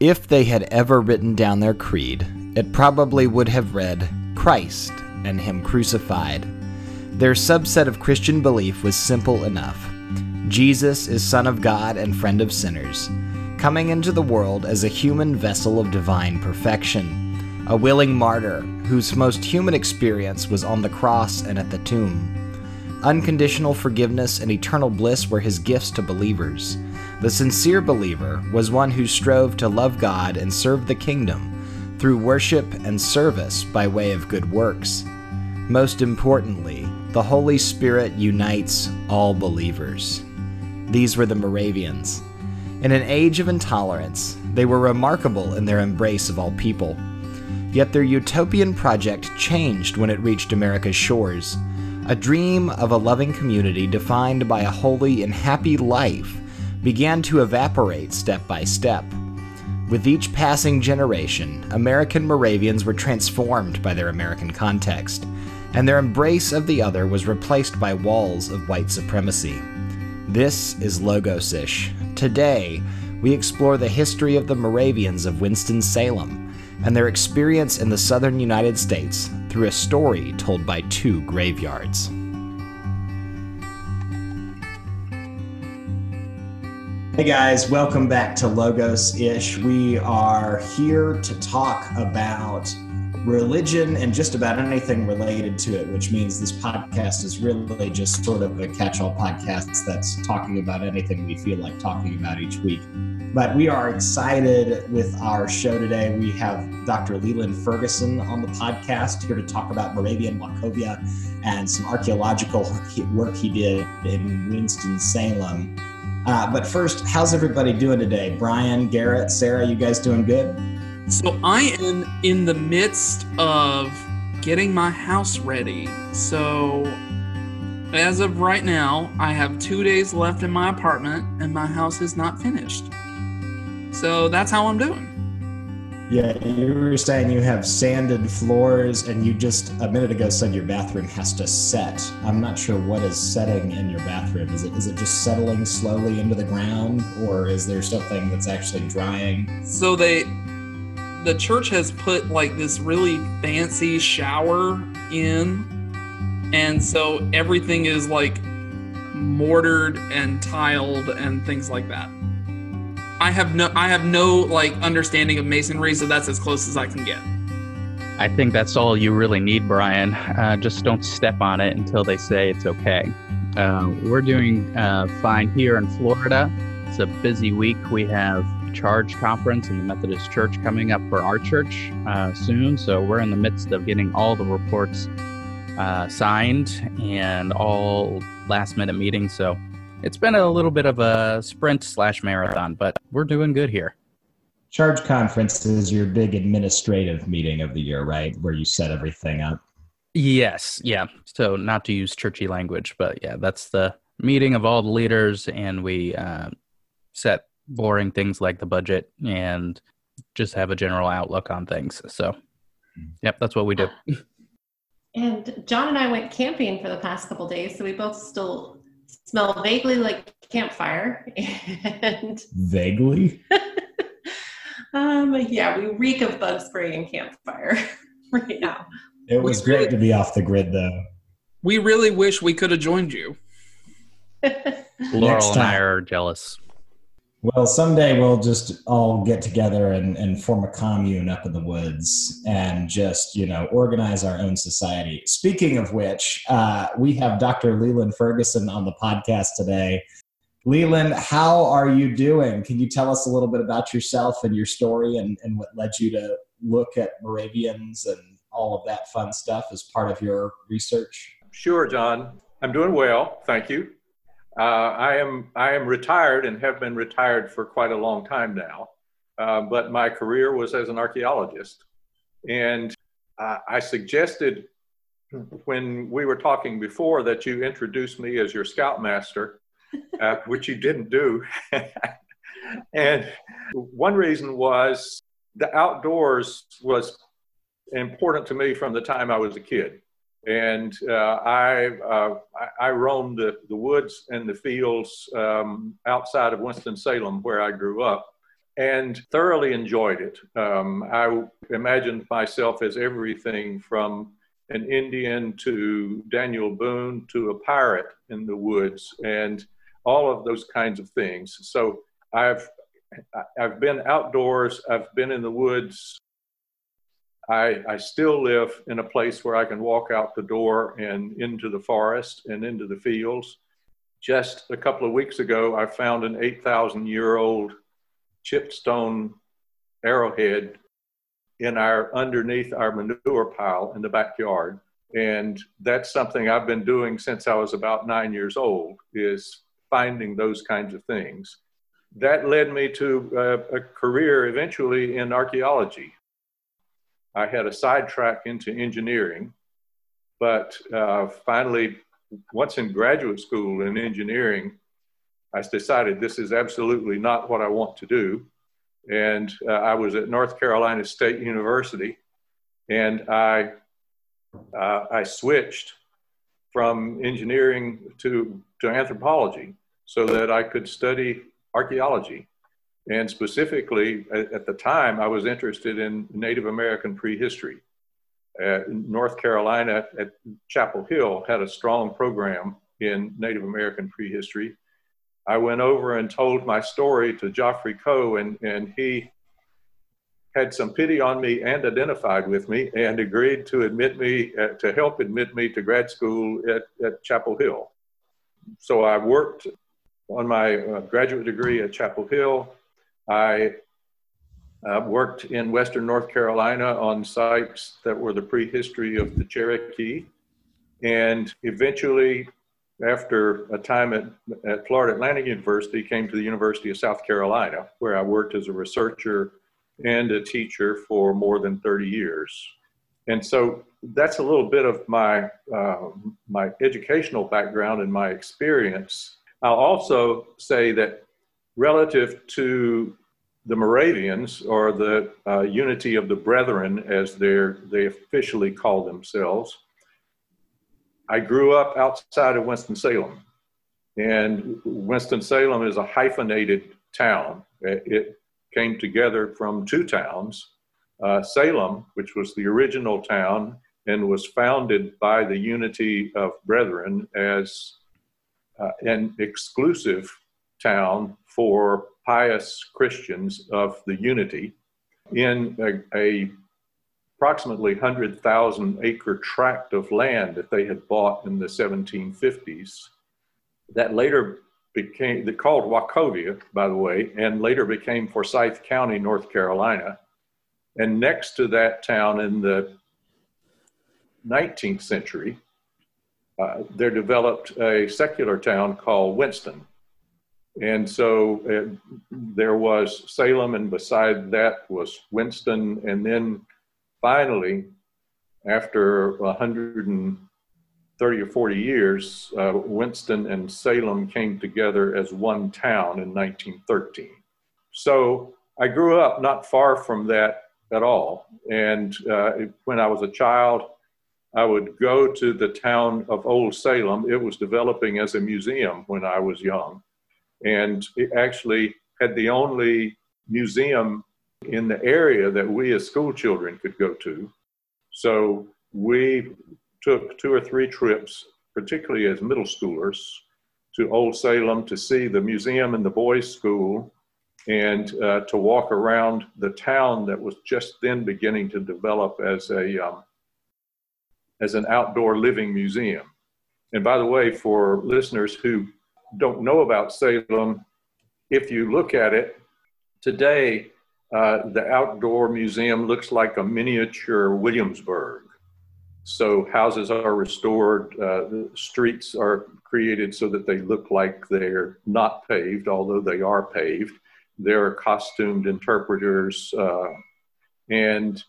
If they had ever written down their creed, it probably would have read Christ and Him crucified. Their subset of Christian belief was simple enough Jesus is Son of God and friend of sinners, coming into the world as a human vessel of divine perfection, a willing martyr whose most human experience was on the cross and at the tomb. Unconditional forgiveness and eternal bliss were his gifts to believers. The sincere believer was one who strove to love God and serve the kingdom through worship and service by way of good works. Most importantly, the Holy Spirit unites all believers. These were the Moravians. In an age of intolerance, they were remarkable in their embrace of all people. Yet their utopian project changed when it reached America's shores. A dream of a loving community defined by a holy and happy life began to evaporate step by step. With each passing generation, American Moravians were transformed by their American context, and their embrace of the other was replaced by walls of white supremacy. This is Logos-ish. Today, we explore the history of the Moravians of Winston-Salem and their experience in the southern United States through a story told by two graveyards. Hey guys, welcome back to Logos Ish. We are here to talk about religion and just about anything related to it, which means this podcast is really just sort of a catch all podcast that's talking about anything we feel like talking about each week. But we are excited with our show today. We have Dr. Leland Ferguson on the podcast here to talk about Moravian Wachovia and some archaeological work he did in Winston-Salem. Uh, but first, how's everybody doing today? Brian, Garrett, Sarah, you guys doing good? So I am in the midst of getting my house ready. So as of right now, I have two days left in my apartment and my house is not finished. So that's how I'm doing. Yeah, you were saying you have sanded floors, and you just a minute ago said your bathroom has to set. I'm not sure what is setting in your bathroom. Is it is it just settling slowly into the ground, or is there something that's actually drying? So they, the church has put like this really fancy shower in, and so everything is like mortared and tiled and things like that. I have no I have no like understanding of masonry, so that's as close as I can get. I think that's all you really need, Brian. Uh, just don't step on it until they say it's okay. Uh, we're doing uh, fine here in Florida. It's a busy week. We have Charge Conference in the Methodist Church coming up for our church uh, soon. So we're in the midst of getting all the reports uh, signed and all last minute meetings. So it's been a little bit of a sprint slash marathon, but we're doing good here. Charge conference is your big administrative meeting of the year, right? Where you set everything up. Yes, yeah. So not to use churchy language, but yeah, that's the meeting of all the leaders, and we uh, set boring things like the budget and just have a general outlook on things. So, yep, that's what we do. And John and I went camping for the past couple days, so we both still smell vaguely like campfire. And vaguely? Um yeah we reek of bug spray and campfire right now. It was we great really, to be off the grid though. We really wish we could have joined you. Laurel and i are jealous well someday we'll just all get together and, and form a commune up in the woods and just you know organize our own society. Speaking of which uh, we have dr leland ferguson on the podcast today. Leland how are you doing? Can you tell us a little bit about yourself and your story and, and what led you to look at moravians and all of that fun stuff as part of your research? Sure john. I'm doing well. Thank you uh, I am I am retired and have been retired for quite a long time now, uh, but my career was as an archaeologist, and uh, I suggested when we were talking before that you introduce me as your scoutmaster, uh, which you didn't do, and one reason was the outdoors was important to me from the time I was a kid and uh, I, uh, I, roamed the, the woods and the fields um, outside of Winston Salem, where I grew up, and thoroughly enjoyed it. Um, I imagined myself as everything from an Indian to Daniel Boone to a pirate in the woods and all of those kinds of things. So I've I've been outdoors, I've been in the woods. I, I still live in a place where I can walk out the door and into the forest and into the fields. Just a couple of weeks ago, I found an 8,000 year old chipped stone arrowhead in our underneath our manure pile in the backyard. And that's something i've been doing since i was about nine years old is finding those kinds of things. That led me to a, a career eventually in archaeology i had a sidetrack into engineering but uh, finally once in graduate school in engineering i decided this is absolutely not what i want to do. And uh, I was at North Carolina State University, and I uh, I switched from engineering to to anthropology so that I could study archaeology, and specifically at, the time I was interested in Native American prehistory. Uh, North Carolina at Chapel Hill had a strong program in Native American prehistory, I went over and told my story to Joffre Coe, and, and he had some pity on me and identified with me and agreed to admit me, uh, to help admit me to grad school at, at Chapel Hill. So I worked on my uh, graduate degree at Chapel Hill. I uh, worked in Western North Carolina on sites that were the prehistory of the Cherokee. And eventually after a time at, at Florida Atlantic University, came to the University of South Carolina, where I worked as a researcher and a teacher for more than 30 years. And so that's a little bit of my, uh, my educational background and my experience. I'll also say that relative to the Moravians, or the uh, Unity of the Brethren, as they officially call themselves, I grew up outside of Winston-Salem. And Winston-Salem is a hyphenated town. It came together from two towns uh, Salem, which was the original town and was founded by the Unity of Brethren as uh, an exclusive town for pious Christians of the Unity in a, a approximately 100,000 acre tract of land that they had bought in the 1750s that later became they called Wachovia, by the way, and later became Forsyth County, North Carolina. And next to that town in the 19th century, uh, there developed a secular town called Winston. And so uh, there was Salem, and beside that was Winston, and then finally, after 130 or 40 years, uh, Winston and Salem came together as one town in 1913. So I grew up not far from that at all. And uh, when I was a child, I would go to the town of Old Salem. It was developing as a museum when I was young. And it actually had the only museum in the area that we as school children could go to. So we took two or three trips, particularly as middle schoolers, to Old Salem to see the museum and the boys' school and uh, to walk around the town that was just then beginning to develop as a um, as an outdoor living museum. And by the way, for listeners who don't know about Salem, if you look at it today, uh, the outdoor museum looks like a miniature Williamsburg. So houses are restored, uh, the streets are created so that they look like they're not paved, although they are paved. There are costumed interpreters uh, and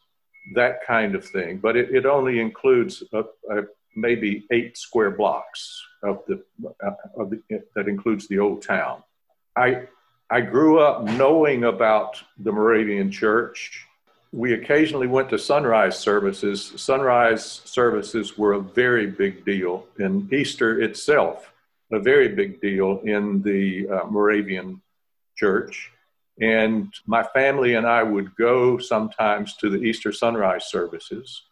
that kind of thing. But it, it only includes a, a maybe eight square blocks of the, uh, of the, that includes the old town. I I grew up knowing about the Moravian Church. We occasionally went to sunrise services. Sunrise services were a very big deal, and Easter itself, a very big deal in the uh, Moravian Church. And my family and I would go sometimes to the Easter sunrise services.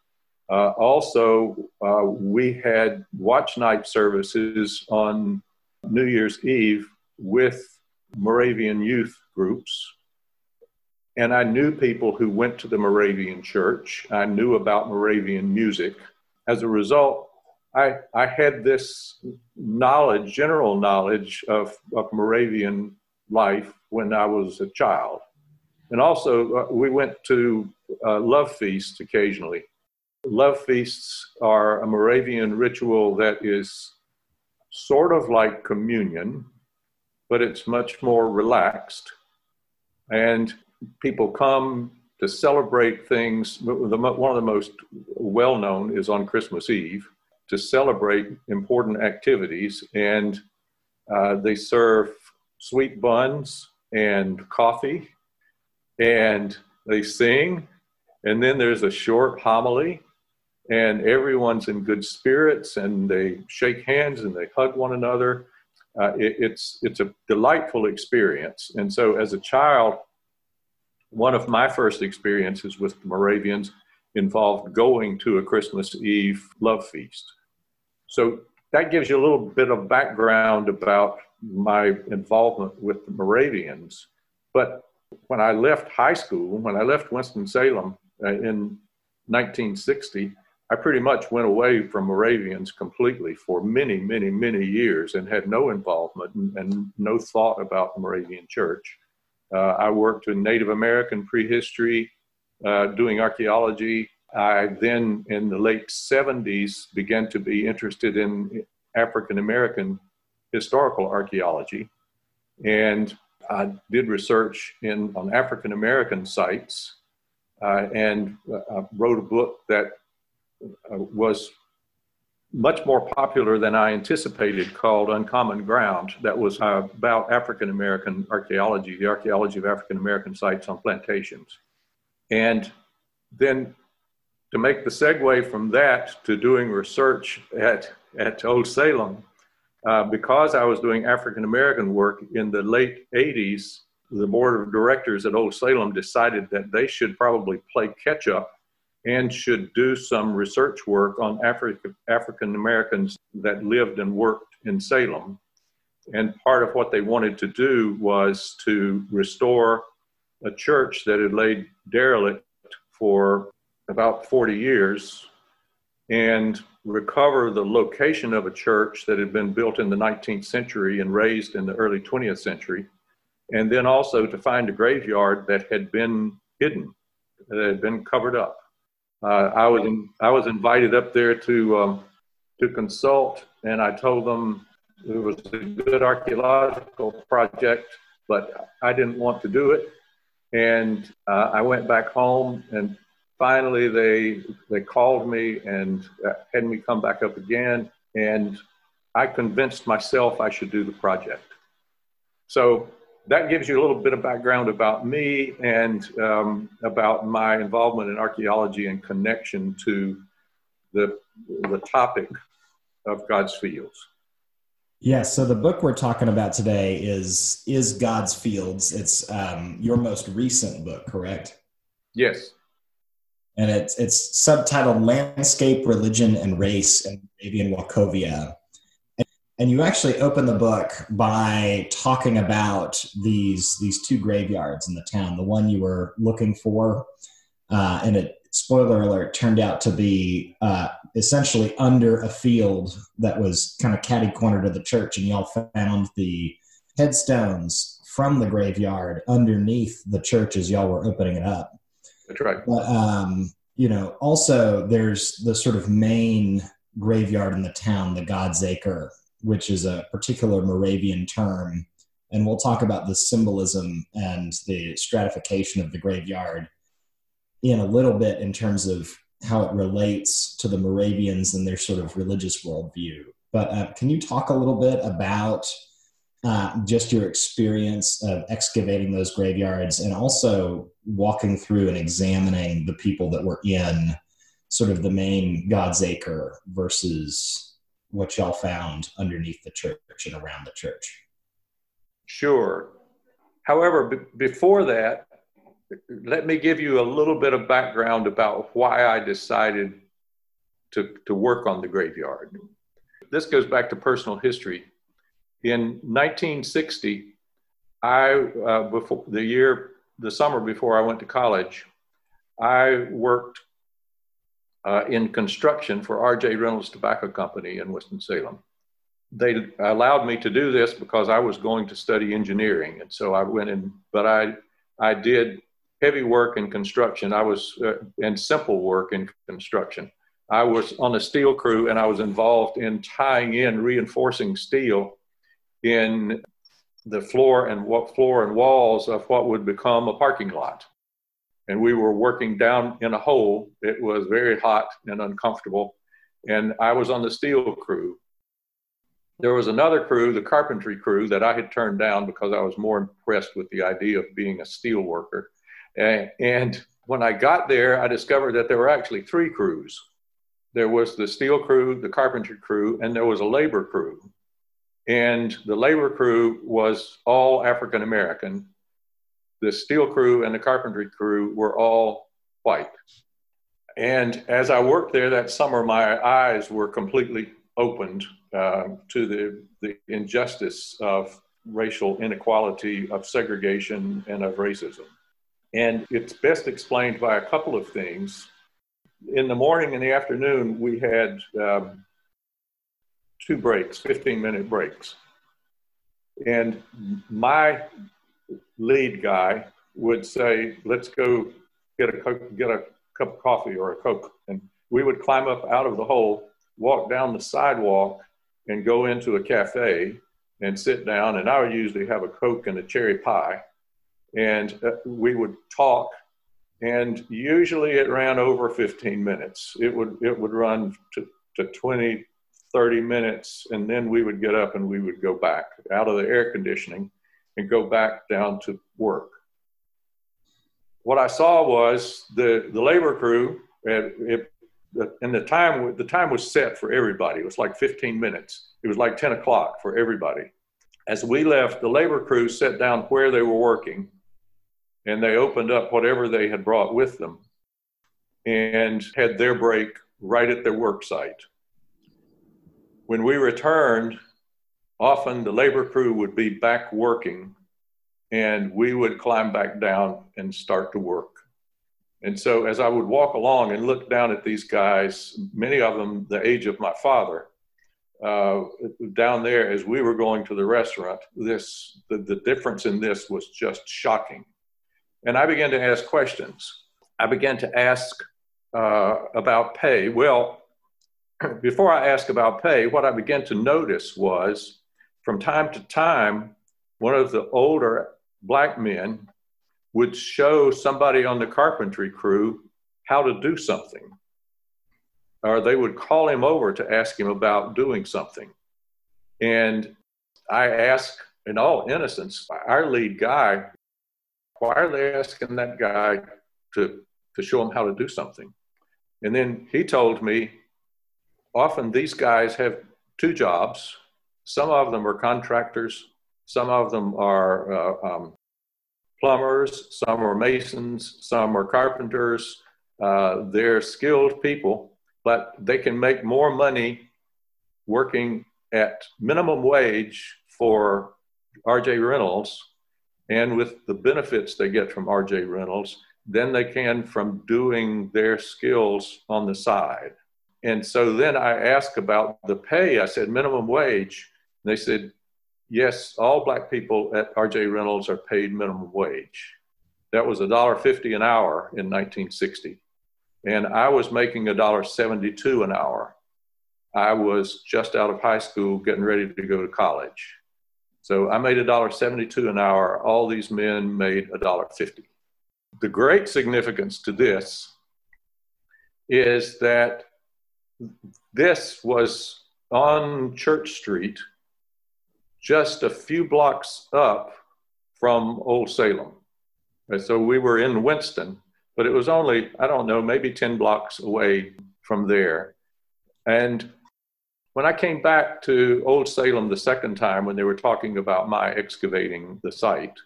Uh, also, uh, we had watch night services on New Year's Eve with Moravian youth groups. And I knew people who went to the Moravian church. I knew about Moravian music. As a result, I, I had this knowledge, general knowledge of, of Moravian life when I was a child. And also, uh, we went to uh, love feasts occasionally. Love feasts are a Moravian ritual that is sort of like communion, but it's much more relaxed. And people come to celebrate things. One of the most well known is on Christmas Eve to celebrate important activities. And uh, they serve sweet buns and coffee, and they sing. And then there's a short homily, and everyone's in good spirits, and they shake hands and they hug one another. Uh, it, it's it's a delightful experience. And so, as a child, one of my first experiences with the Moravians involved going to a Christmas Eve love feast. So that gives you a little bit of background about my involvement with the Moravians. But when I left high school, when I left Winston-Salem uh, in 1960, I pretty much went away from Moravians completely for many, many, many years and had no involvement and, and no thought about the Moravian Church. Uh, I worked in Native American prehistory, uh, doing archaeology. I then, in the late 70s, began to be interested in African American historical archaeology. And I did research in, on African American sites uh, and uh, wrote a book that was much more popular than I anticipated called Uncommon Ground that was uh, about African American archaeology, the archaeology of African American sites on plantations. And then to make the segue from that to doing research at, at Old Salem, uh, because I was doing African American work in the late 80s, the board of directors at Old Salem decided that they should probably play catch up and should do some research work on Africa, African Americans that lived and worked in Salem. And part of what they wanted to do was to restore a church that had laid derelict for about 40 years and recover the location of a church that had been built in the 19th century and razed in the early 20th century, and then also to find a graveyard that had been hidden, that had been covered up. Uh, I was in, I was invited up there to um, to consult, and I told them it was a good archaeological project, but I didn't want to do it. And uh, I went back home and finally they they called me and uh, had me come back up again and i convinced myself i should do the project so that gives you a little bit of background about me and um, about my involvement in archaeology and connection to the the topic of god's fields yeah, so the book we're talking about today is is God's Fields. It's um, your most recent book, correct? Yes and it's it's subtitled "Landscape, Religion, and Race in Moravian Wachovia." And, you actually open the book by talking about these these two graveyards in the town. The one you were looking for, uh, and it spoiler alert turned out to be uh, essentially under a field that was kind of catty corner to the church, and y'all found the headstones from the graveyard underneath the church as y'all were opening it up. That's right. But, um, you know, also there's the sort of main graveyard in the town, the God's Acre, which is a particular Moravian term. And we'll talk about the symbolism and the stratification of the graveyard in a little bit in terms of how it relates to the Moravians and their sort of religious worldview. But uh, can you talk a little bit about uh, just your experience of excavating those graveyards and also walking through and examining the people that were in sort of the main God's Acre versus what y'all found underneath the church and around the church. Sure. However, b- before that, let me give you a little bit of background about why I decided to, to work on the graveyard. This goes back to personal history. In 1960, I, uh, before the year, the summer before I went to college, I worked uh, in construction for R.J. Reynolds Tobacco Company in Winston-Salem. They allowed me to do this because I was going to study engineering, and so I went in. But I, I did heavy work in construction. I was uh, in simple work in construction. I was on a steel crew, and I was involved in tying in reinforcing steel in the floor and what floor and walls of what would become a parking lot. And we were working down in a hole. It was very hot and uncomfortable. And I was on the steel crew. There was another crew, the carpentry crew, that I had turned down because I was more impressed with the idea of being a steel worker. And, and when I got there, I discovered that there were actually three crews. There was the steel crew, the carpentry crew, and there was a labor crew. And the labor crew was all African American. The steel crew and the carpentry crew were all white. And as I worked there that summer, my eyes were completely opened uh, to the, the injustice of racial inequality, of segregation, and of racism. And it's best explained by a couple of things. In the morning and the afternoon, we had um, two breaks, 15 minute breaks. And my lead guy would say, let's go get a, get a cup of coffee or a Coke. And we would climb up out of the hole, walk down the sidewalk, and go into a cafe and sit down. And I would usually have a Coke and a cherry pie. And uh, we would talk. And usually it ran over 15 minutes. It would, it would run to, to 20, 30 minutes, and then we would get up and we would go back out of the air conditioning and go back down to work. What I saw was the, the labor crew, and, it, and the time the time was set for everybody. It was like 15 minutes. It was like 10 o'clock for everybody. As we left, the labor crew sat down where they were working, and they opened up whatever they had brought with them, and had their break right at their work site when we returned, often the labor crew would be back working and we would climb back down and start to work. And so as I would walk along and look down at these guys, many of them the age of my father, uh, down there as we were going to the restaurant, this the, the difference in this was just shocking. And I began to ask questions. I began to ask uh, about pay. Well, before I ask about pay, what I began to notice was from time to time, one of the older black men would show somebody on the carpentry crew how to do something. Or they would call him over to ask him about doing something. And I asked, in all innocence, our lead guy, why are they asking that guy to, to show him how to do something? And then he told me often these guys have two jobs. Some of them are contractors, some of them are uh, um, plumbers, some are masons, some are carpenters. Uh, they're skilled people, but they can make more money working at minimum wage for RJ Reynolds and with the benefits they get from RJ Reynolds than they can from doing their skills on the side. And so then I asked about the pay. I said, minimum wage. They said, yes, all black people at RJ Reynolds are paid minimum wage. That was $1.50 an hour in 1960. And I was making $1.72 an hour. I was just out of high school getting ready to go to college. So I made $1.72 an hour. All these men made $1.50. The great significance to this is that this was on Church Street, just a few blocks up from Old Salem. And so we were in Winston, but it was only, I don't know, maybe 10 blocks away from there. And when I came back to Old Salem the second time, when they were talking about my excavating the site,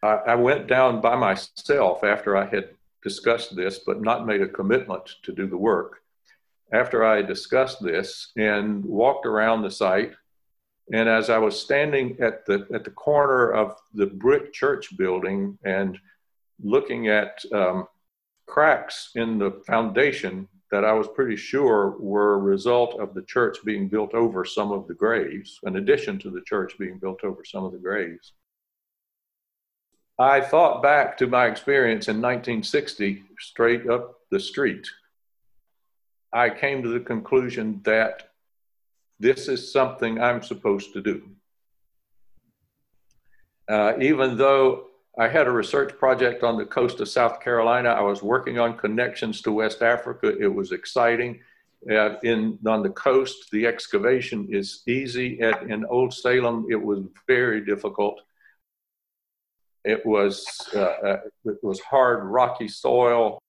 I, I went down by myself after I had discussed this, but not made a commitment to do the work. After I discussed this and walked around the site, and as I was standing at the at the corner of the brick church building and looking at um, cracks in the foundation that I was pretty sure were a result of the church being built over some of the graves, in addition to the church being built over some of the graves. I thought back to my experience in 1960, straight up the street. I came to the conclusion that this is something I'm supposed to do. Uh, even though I had a research project on the coast of South Carolina. I was working on connections to West Africa. It was exciting. Uh, in on the coast, the excavation is easy. At, in Old Salem, it was very difficult. It was uh, uh, it was hard, rocky soil,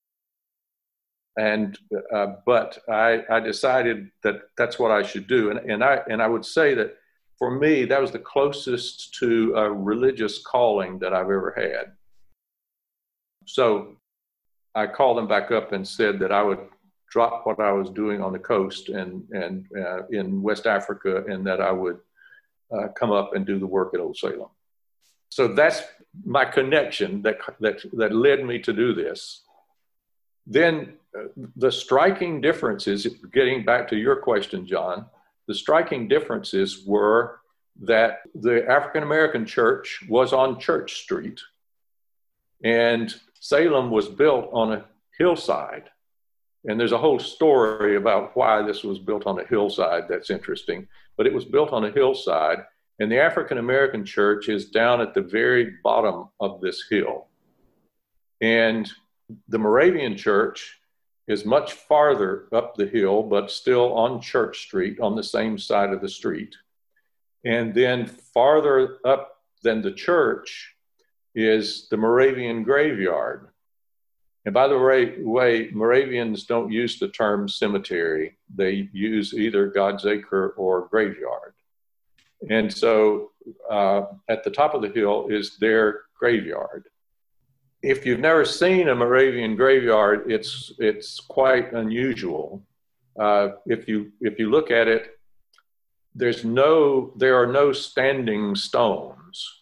and uh, but I, I decided that that's what I should do. And, and I and I would say that for me, that was the closest to a religious calling that I've ever had. So I called them back up and said that I would drop what I was doing on the coast and, and uh, in West Africa and that I would uh, come up and do the work at Old Salem. So that's my connection that, that, that led me to do this. Then the striking differences, getting back to your question, John the striking differences were that the African American church was on Church Street and Salem was built on a hillside. And there's a whole story about why this was built on a hillside that's interesting. But it was built on a hillside, and the African American church is down at the very bottom of this hill. And the Moravian church is much farther up the hill, but still on Church Street on the same side of the street. And then farther up than the church is the Moravian graveyard. And by the way, Moravians don't use the term cemetery, they use either God's acre or graveyard. And so uh, at the top of the hill is their graveyard if you've never seen a Moravian graveyard, it's it's quite unusual. Uh, if you if you look at it, there's no there are no standing stones.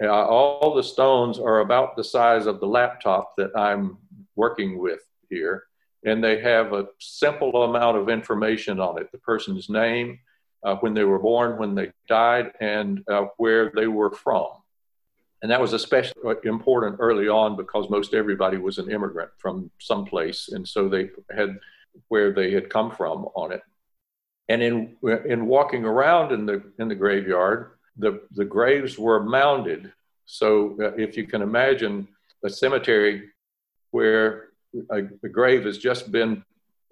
Uh, all the stones are about the size of the laptop that I'm working with here, and they have a simple amount of information on it: the person's name, uh, when they were born, when they died, and uh, where they were from. And that was especially important early on because most everybody was an immigrant from someplace. And so they had where they had come from on it. And in, in walking around in the, in the graveyard, the, the graves were mounded. So uh, if you can imagine a cemetery where a, a grave has just been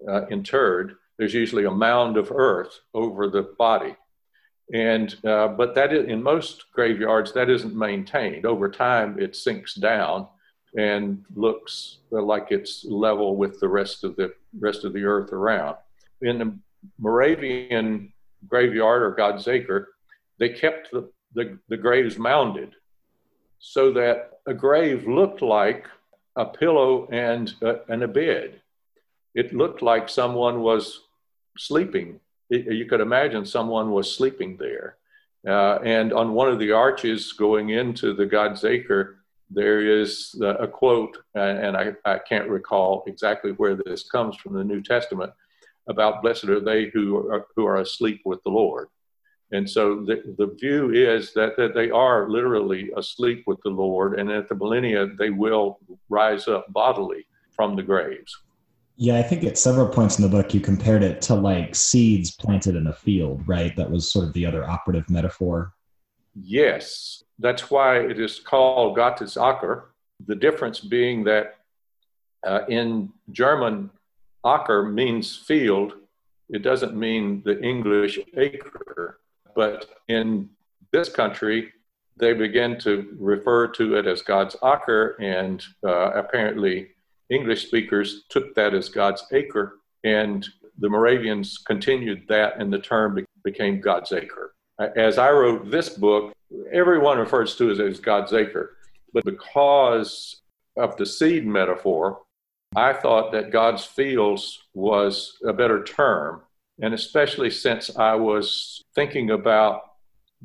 uh, interred, there's usually a mound of earth over the body. And uh, but that is, in most graveyards that isn't maintained. Over time, it sinks down and looks like it's level with the rest of the rest of the earth around. In the Moravian graveyard or God's Acre, they kept the, the, the graves mounded so that a grave looked like a pillow and, uh, and a bed. It looked like someone was sleeping you could imagine someone was sleeping there. Uh, and on one of the arches going into the God's Acre, there is a quote, and I, I can't recall exactly where this comes from the New Testament, about blessed are they who are, who are asleep with the Lord. And so the, the view is that, that they are literally asleep with the Lord, and at the millennia, they will rise up bodily from the graves. Yeah, I think at several points in the book you compared it to like seeds planted in a field, right? That was sort of the other operative metaphor. Yes, that's why it is called Gottes. The difference being that uh, in German, Acker means field. It doesn't mean the English acre. But in this country, they begin to refer to it as God's Acker, and uh, apparently English speakers took that as God's acre, and the Moravians continued that, and the term became God's acre. As I wrote this book, everyone refers to it as God's acre, But because of the seed metaphor, I thought that God's fields was a better term. And especially since I was thinking about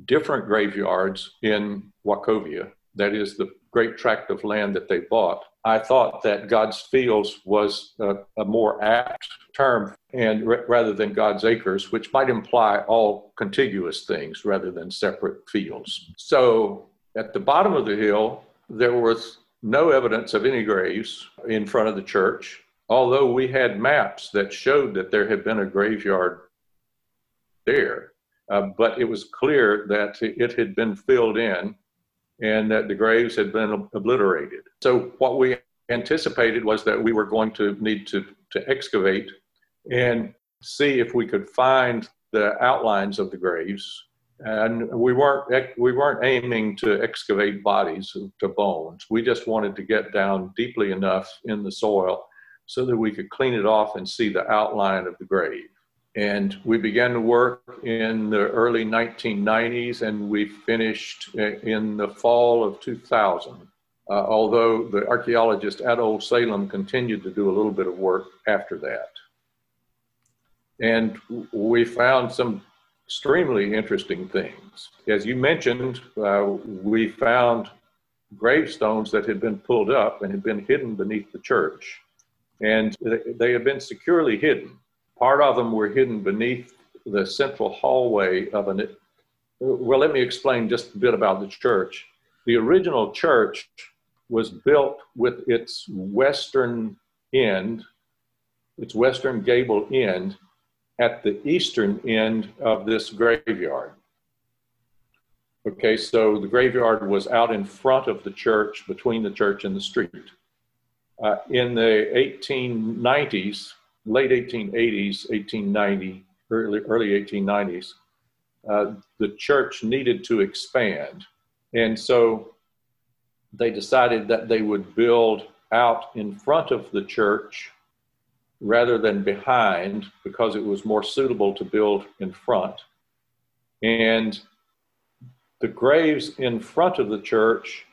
different graveyards in Wachovia, that is the great tract of land that they bought. I thought that God's fields was a, a more apt term and r- rather than God's acres, which might imply all contiguous things rather than separate fields. So at the bottom of the hill, there was no evidence of any graves in front of the church, although we had maps that showed that there had been a graveyard there. Uh, but it was clear that it had been filled in and that the graves had been obliterated. So, what we anticipated was that we were going to need to, to excavate and see if we could find the outlines of the graves. And we weren't we weren't aiming to excavate bodies to bones. We just wanted to get down deeply enough in the soil so that we could clean it off and see the outline of the grave. And we began to work in the early 1990s and we finished in the fall of 2000. Uh, although the archaeologist at Old Salem continued to do a little bit of work after that. And we found some extremely interesting things. As you mentioned, uh, we found gravestones that had been pulled up and had been hidden beneath the church. And they had been securely hidden. Part of them were hidden beneath the central hallway of an. Well, let me explain just a bit about the church. The original church was built with its western end, its western gable end, at the eastern end of this graveyard. Okay, so the graveyard was out in front of the church, between the church and the street. Uh, in the 1890s, late 1880s, 1890, early, early 1890s, uh, the church needed to expand. And so they decided that they would build out in front of the church rather than behind because it was more suitable to build in front. And the graves in front of the church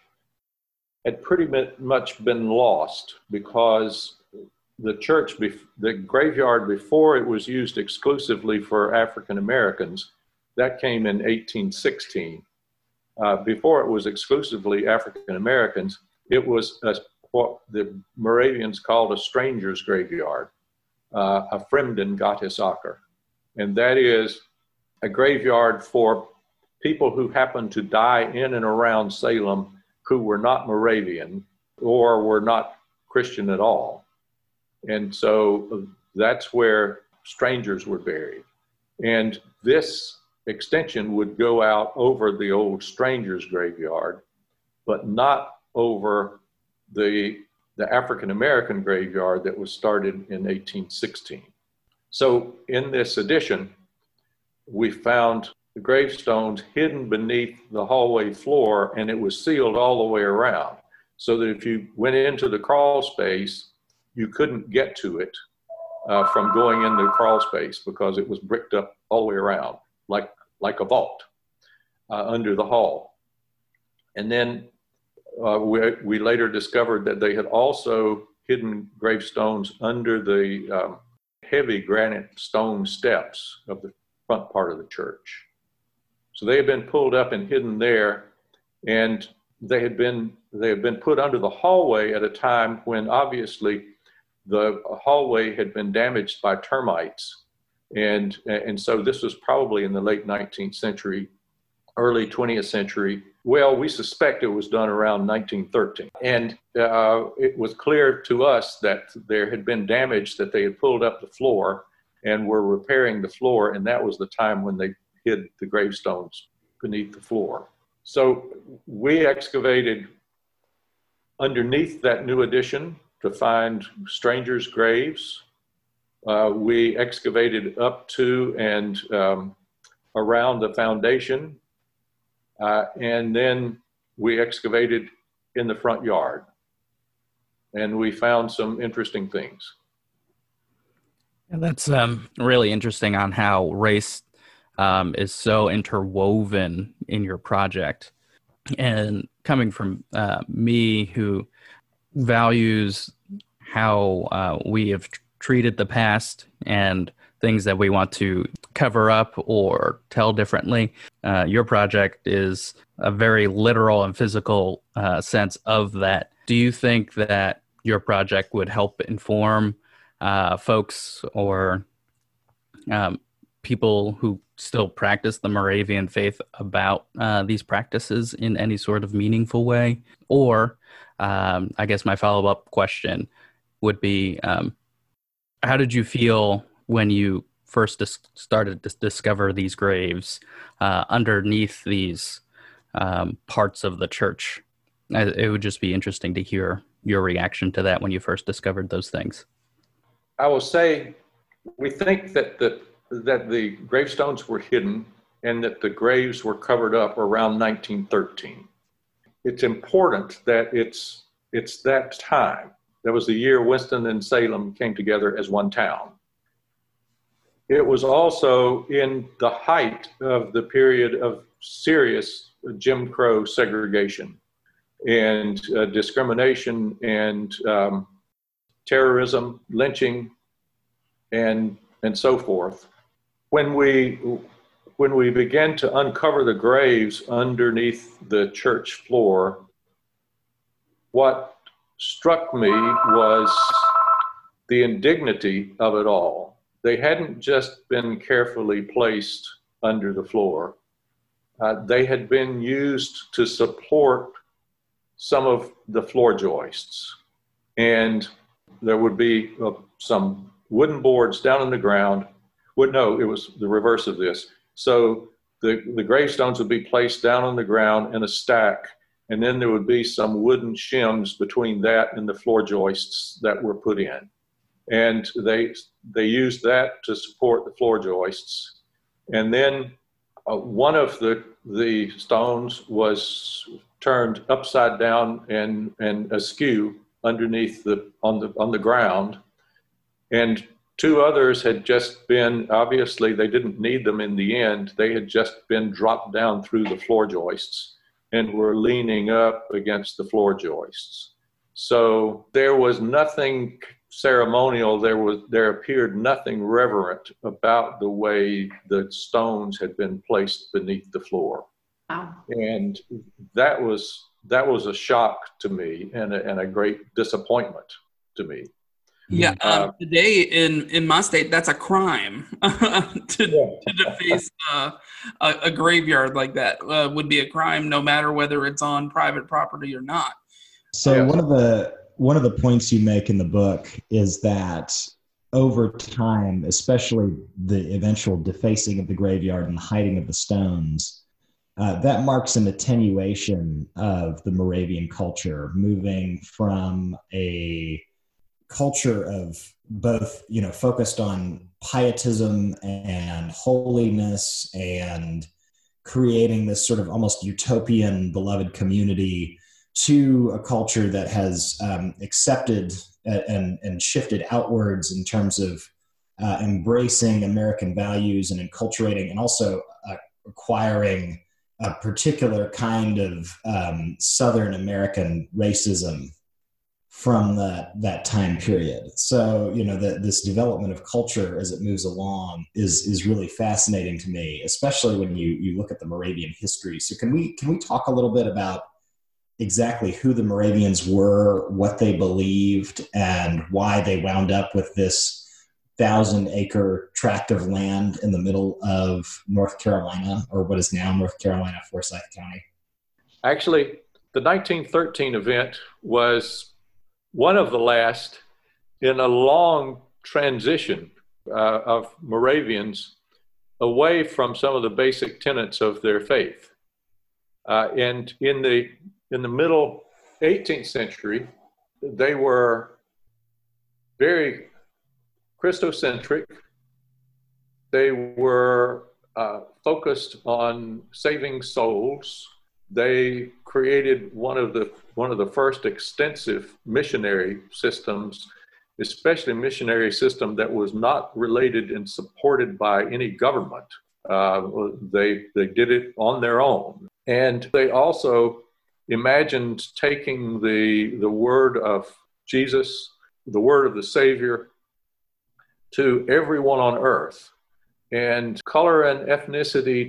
had pretty much been lost because the church, the graveyard before it was used exclusively for African Americans, that came in 1816. Uh, before it was exclusively African Americans, it was a, what the Moravians called a stranger's graveyard, uh, a Fremden Gottesacker. And that is a graveyard for people who happened to die in and around Salem who were not Moravian or were not Christian at all. And so that's where strangers were buried. And this extension would go out over the old strangers graveyard, but not over the, the African American graveyard that was started in 1816. So in this addition, we found the gravestones hidden beneath the hallway floor and it was sealed all the way around. So that if you went into the crawl space, you couldn't get to it uh, from going in the crawl space because it was bricked up all the way around, like like a vault uh, under the hall. And then uh, we, we later discovered that they had also hidden gravestones under the um, heavy granite stone steps of the front part of the church. So they had been pulled up and hidden there, and they had been they had been put under the hallway at a time when obviously the hallway had been damaged by termites. And, and so this was probably in the late 19th century, early 20th century. Well, we suspect it was done around 1913. And uh, it was clear to us that there had been damage, that they had pulled up the floor and were repairing the floor. And that was the time when they hid the gravestones beneath the floor. So we excavated underneath that new addition to find strangers' graves. Uh, we excavated up to and um, around the foundation, uh, and then we excavated in the front yard. And we found some interesting things. And that's um, really interesting on how race um, is so interwoven in your project. And coming from uh, me who values how uh, we have treated the past and things that we want to cover up or tell differently. Uh, your project is a very literal and physical uh, sense of that. Do you think that your project would help inform uh, folks or um, people who still practice the Moravian faith about uh, these practices in any sort of meaningful way? Or, um, I guess my follow up question would be um, how did you feel when you first dis- started to discover these graves uh, underneath these um, parts of the church? It would just be interesting to hear your reaction to that when you first discovered those things. I will say, we think that the that the gravestones were hidden and that the graves were covered up around 1913. It's important that it's it's that time. That was the year Winston and Salem came together as one town. It was also in the height of the period of serious Jim Crow segregation and uh, discrimination and um, terrorism, lynching, and and so forth. When we when we began to uncover the graves underneath the church floor, what struck me was the indignity of it all. They hadn't just been carefully placed under the floor, uh, they had been used to support some of the floor joists. And there would be uh, some wooden boards down in the ground. Would no, it was the reverse of this. So the, the gravestones would be placed down on the ground in a stack, and then there would be some wooden shims between that and the floor joists that were put in. And they they used that to support the floor joists. And then uh, one of the the stones was turned upside down and, and askew underneath the on the on the ground and two others had just been obviously they didn't need them in the end they had just been dropped down through the floor joists and were leaning up against the floor joists so there was nothing ceremonial there was there appeared nothing reverent about the way the stones had been placed beneath the floor Wow. and that was that was a shock to me and a, and a great disappointment to me. Yeah, Uh, um, today in in my state, that's a crime to, to deface uh, a, a graveyard like that. Uh, would be a crime, no matter whether it's on private property or not. So Yeah. one of the one of the points you make in the book is that over time, especially the eventual defacing of the graveyard and the hiding of the stones, uh, that marks an attenuation of the Moravian culture, moving from a culture of both, you know, focused on pietism and holiness and creating this sort of almost utopian beloved community to a culture that has um, accepted and, and shifted outwards in terms of uh, embracing American values and enculturating and also uh, acquiring a particular kind of um, Southern American racism from that that time period. So you know that this development of culture as it moves along is is really fascinating to me, especially when you you look at the Moravian history. So can we can we talk a little bit about exactly who the Moravians were, what they believed, and why they wound up with this thousand acre tract of land in the middle of North Carolina, or what is now North Carolina, Forsyth County. Actually, the 1913 event was one of the last in a long transition uh, of Moravians away from some of the basic tenets of their faith. Uh, and in the in the middle 18th century, they were very Christocentric. They were uh, focused on saving souls. They created one of the one of the first extensive missionary systems, especially missionary system that was not related and supported by any government. Uh, they they did it on their own, and they also imagined taking the, the word of Jesus, the word of the Savior, to everyone on earth. And color and ethnicity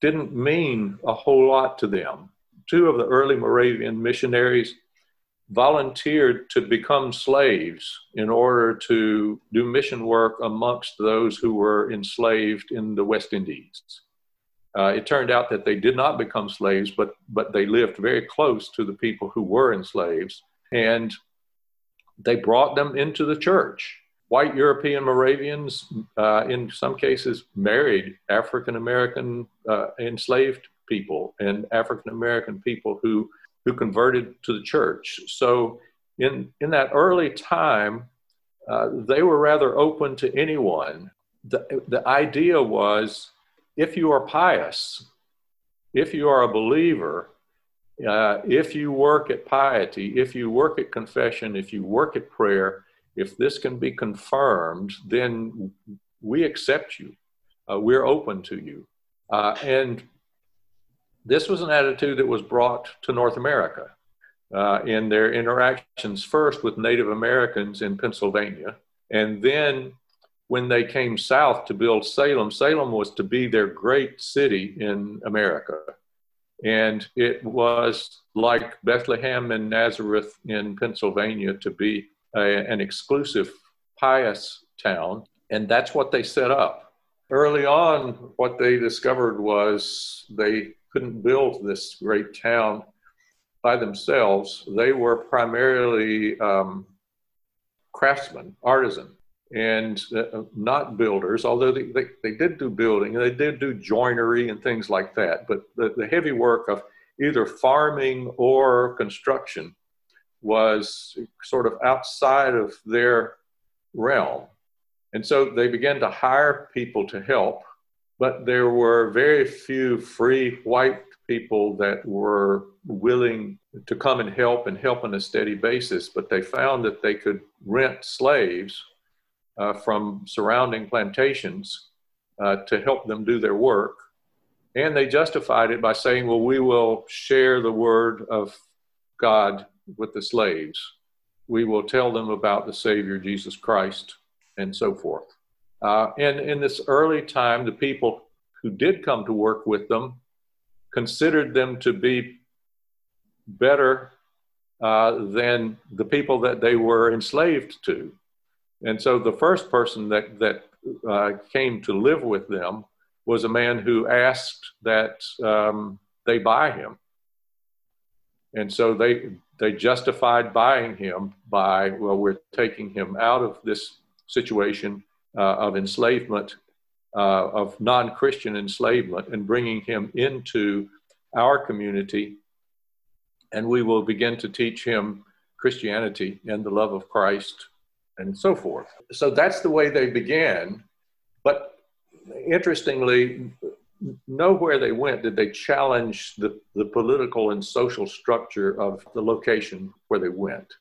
didn't mean a whole lot to them. Two of the early Moravian missionaries volunteered to become slaves in order to do mission work amongst those who were enslaved in the West Indies. Uh, it turned out that they did not become slaves, but, but they lived very close to the people who were enslaved, and they brought them into the church. White European Moravians, uh, in some cases, married African American uh, enslaved people and African American people who who converted to the church. So in in that early time, uh, they were rather open to anyone. The, the idea was if you are pious, if you are a believer, uh, if you work at piety, if you work at confession, if you work at prayer, if this can be confirmed, then we accept you. Uh, we're open to you. Uh, and this was an attitude that was brought to North America uh, in their interactions first with Native Americans in Pennsylvania. And then when they came south to build Salem, Salem was to be their great city in America. And it was like Bethlehem and Nazareth in Pennsylvania to be a, an exclusive, pious town. And that's what they set up. Early on, what they discovered was they couldn't build this great town by themselves. They were primarily um, craftsmen, artisan, and uh, not builders, although they, they, they, did do building, they did do joinery and things like that. But the, the heavy work of either farming or construction was sort of outside of their realm. And so they began to hire people to help but there were very few free white people that were willing to come and help and help on a steady basis. But they found that they could rent slaves uh, from surrounding plantations uh, to help them do their work. And they justified it by saying, well, we will share the word of God with the slaves. We will tell them about the Savior, Jesus Christ, and so forth. Uh, and in this early time, the people who did come to work with them considered them to be better uh, than the people that they were enslaved to. And so the first person that, that uh, came to live with them was a man who asked that um, they buy him. And so they, they justified buying him by, well, we're taking him out of this situation of enslavement, uh, of non Christian enslavement, and bringing him into our community. And we will begin to teach him Christianity and the love of Christ and so forth. So that's the way they began. But interestingly, nowhere they went did they challenge the, the political and social structure of the location where they went.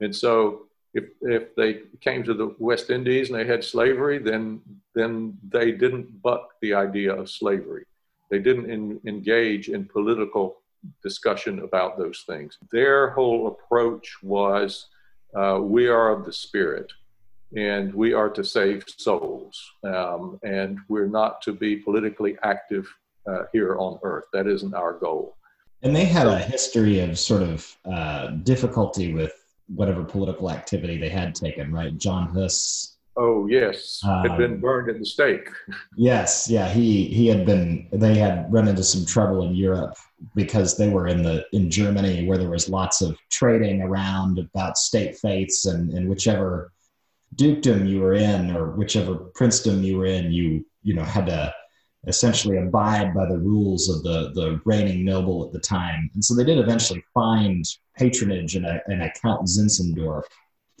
And so if if they came to the West Indies and they had slavery, then then they didn't buck the idea of slavery. They didn't in, engage in political discussion about those things. Their whole approach was, uh, we are of the Spirit, and we are to save souls, um, and we're not to be politically active uh, here on earth. That isn't our goal. And they had a history of sort of uh, difficulty with whatever political activity they had taken, right? John Huss. Oh yes, had been um, burned at the stake. yes, yeah, he he had been. They had run into some trouble in Europe because they were in the in Germany where there was lots of trading around about state faiths and and whichever dukedom you were in or whichever princedom you were in, you you know had to essentially abide by the rules of the, the reigning noble at the time. And so they did eventually find patronage in a, in a Count Zinzendorf.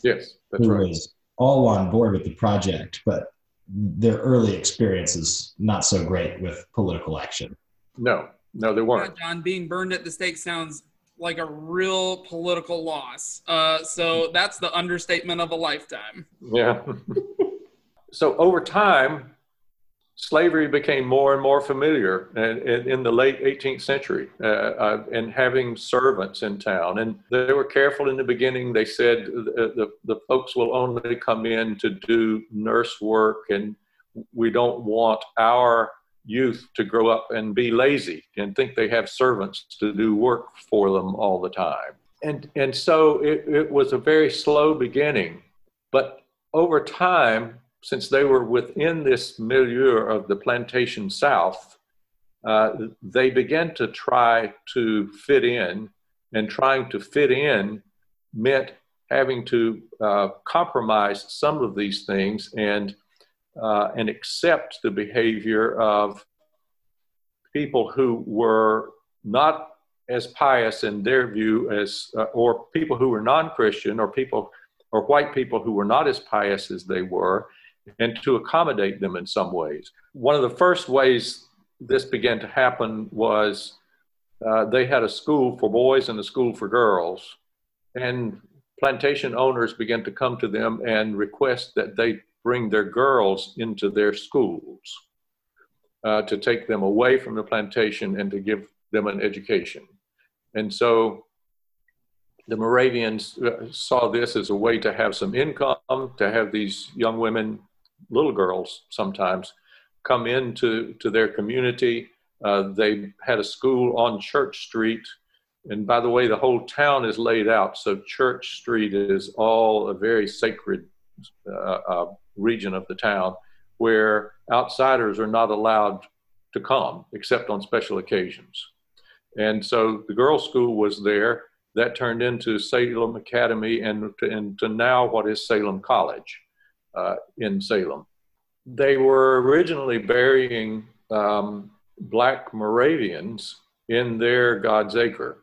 Yes, that's who right. was all on board with the project, but their early experience is not so great with political action. No, no, they weren't. Yeah, John, being burned at the stake sounds like a real political loss. Uh, so that's the understatement of a lifetime. Yeah. so over time, slavery became more and more familiar in, in, the late 18th century uh, uh, and having servants in town. And they were careful in the beginning. They said the, the, the folks will only come in to do nurse work, and we don't want our youth to grow up and be lazy and think they have servants to do work for them all the time. And, and so it, it was a very slow beginning. But over time, since they were within this milieu of the plantation south, uh, they began to try to fit in, and trying to fit in meant having to uh, compromise some of these things and uh, and accept the behavior of people who were not as pious in their view as uh, or people who were non-christian or people or white people who were not as pious as they were and to accommodate them in some ways. One of the first ways this began to happen was uh, they had a school for boys and a school for girls, and plantation owners began to come to them and request that they bring their girls into their schools uh, to take them away from the plantation and to give them an education. And so the Moravians uh, saw this as a way to have some income, to have these young women little girls sometimes come into to their community. Uh, they had a school on Church Street. And by the way, the whole town is laid out. So Church Street is all a very sacred uh, uh, region of the town where outsiders are not allowed to come except on special occasions. And so the girls' school was there. That turned into Salem Academy and and to now what is Salem College uh, in Salem. They were originally burying um, black Moravians in their God's Acre.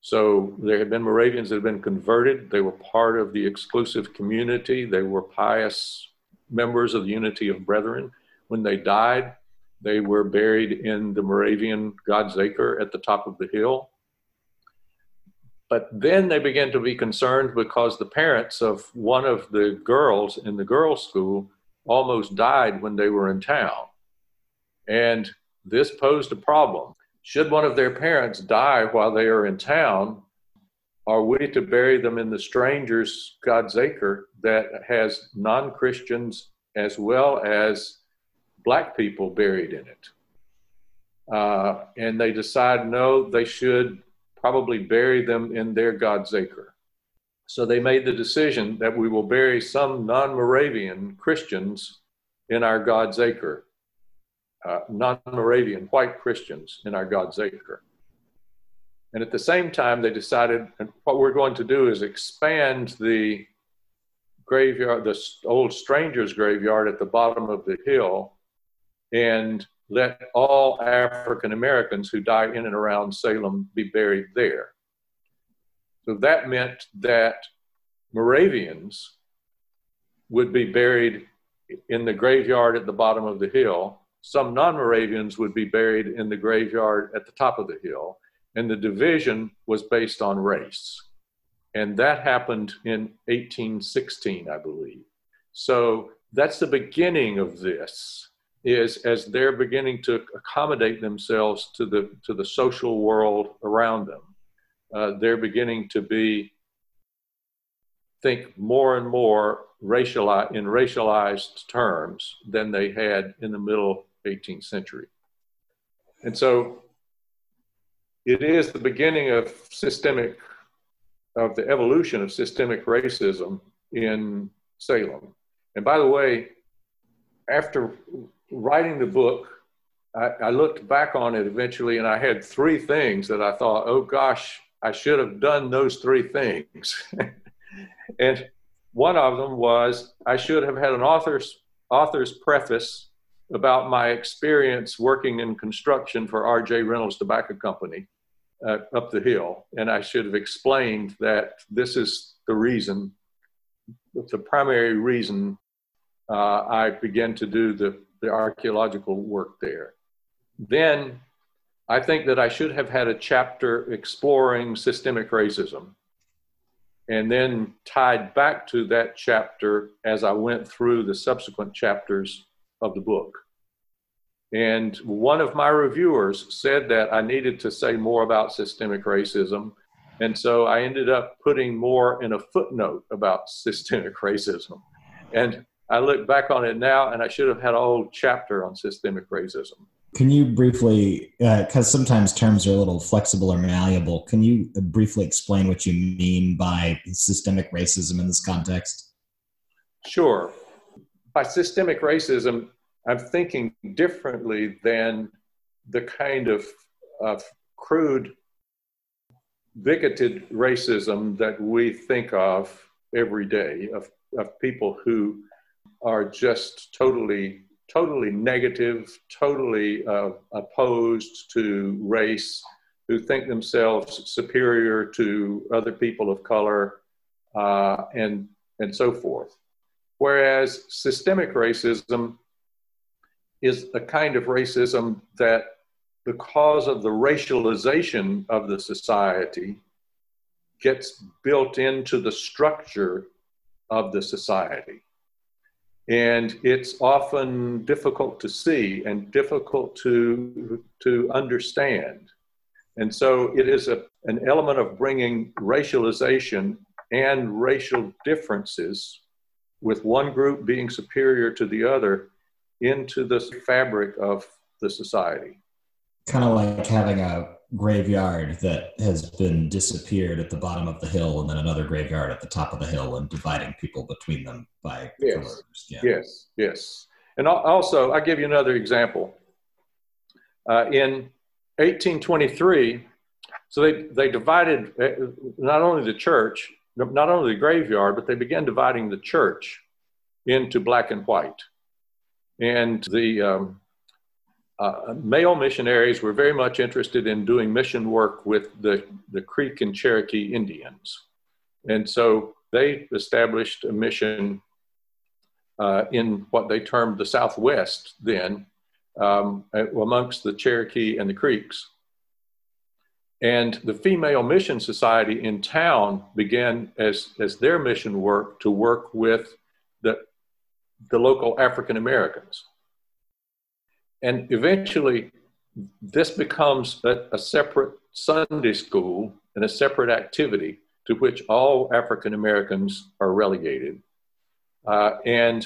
So there had been Moravians that had been converted. They were part of the exclusive community. They were pious members of the Unity of Brethren. When they died, they were buried in the Moravian God's Acre at the top of the hill. But then they began to be concerned because the parents of one of the girls in the girls' school almost died when they were in town. And this posed a problem. Should one of their parents die while they are in town, are we to bury them in the stranger's God's acre that has non Christians as well as black people buried in it? Uh, and they decide no, they should probably bury them in their God's acre. So they made the decision that we will bury some non Moravian Christians in our God's acre, uh, non Moravian white Christians in our God's acre. And at the same time, they decided what we're going to do is expand the graveyard, the old stranger's graveyard at the bottom of the hill, and let all African Americans who die in and around Salem be buried there. So that meant that Moravians would be buried in the graveyard at the bottom of the hill. Some non Moravians would be buried in the graveyard at the top of the hill. And the division was based on race. And that happened in 1816, I believe. So that's the beginning of this is as they're beginning to accommodate themselves to the to the social world around them uh, they're beginning to be think more and more racialized in racialized terms than they had in the middle 18th century. And so it is the beginning of systemic of the evolution of systemic racism in salem. And by the way after writing the book, I, I, looked back on it eventually and I had three things that I thought, oh gosh, I should have done those three things. and one of them was I should have had an author's, author's preface about my experience working in construction for R.J. Reynolds Tobacco Company uh, up the hill. And I should have explained that this is the reason, the primary reason uh, I began to do the the archaeological work there. Then I think that I should have had a chapter exploring systemic racism and then tied back to that chapter as I went through the subsequent chapters of the book. And one of my reviewers said that I needed to say more about systemic racism. And so I ended up putting more in a footnote about systemic racism. And I look back on it now, and I should have had a whole chapter on systemic racism. Can you briefly, because uh, sometimes terms are a little flexible or malleable, can you briefly explain what you mean by systemic racism in this context? Sure. By systemic racism, I'm thinking differently than the kind of, of crude, bigoted racism that we think of every day of, of people who are just totally totally negative, totally uh, opposed to race, who think themselves superior to other people of color, uh, and, and so forth. Whereas systemic racism is a kind of racism that, because of the racialization of the society, gets built into the structure of the society. And it's often difficult to see and difficult to, to understand. And so it is a, an element of bringing racialization and racial differences, with one group being superior to the other, into the fabric of the society. Kind of like having a graveyard that has been disappeared at the bottom of the hill and then another graveyard at the top of the hill and dividing people between them by yes. Yeah. Yes, yes. And also, I'll give you another example. Uh, in 1823, so they, they divided uh, not only the church, not only the graveyard, but they began dividing the church into black and white. And the um, uh, male missionaries were very much interested in doing mission work with the, the Creek and Cherokee Indians. And so they established a mission uh, in what they termed the Southwest then, um, amongst the Cherokee and the Creeks. And the Female Mission Society in town began as, as their mission work to work with the, the local African Americans. And eventually, this becomes a, a separate Sunday school and a separate activity to which all African Americans are relegated. Uh, and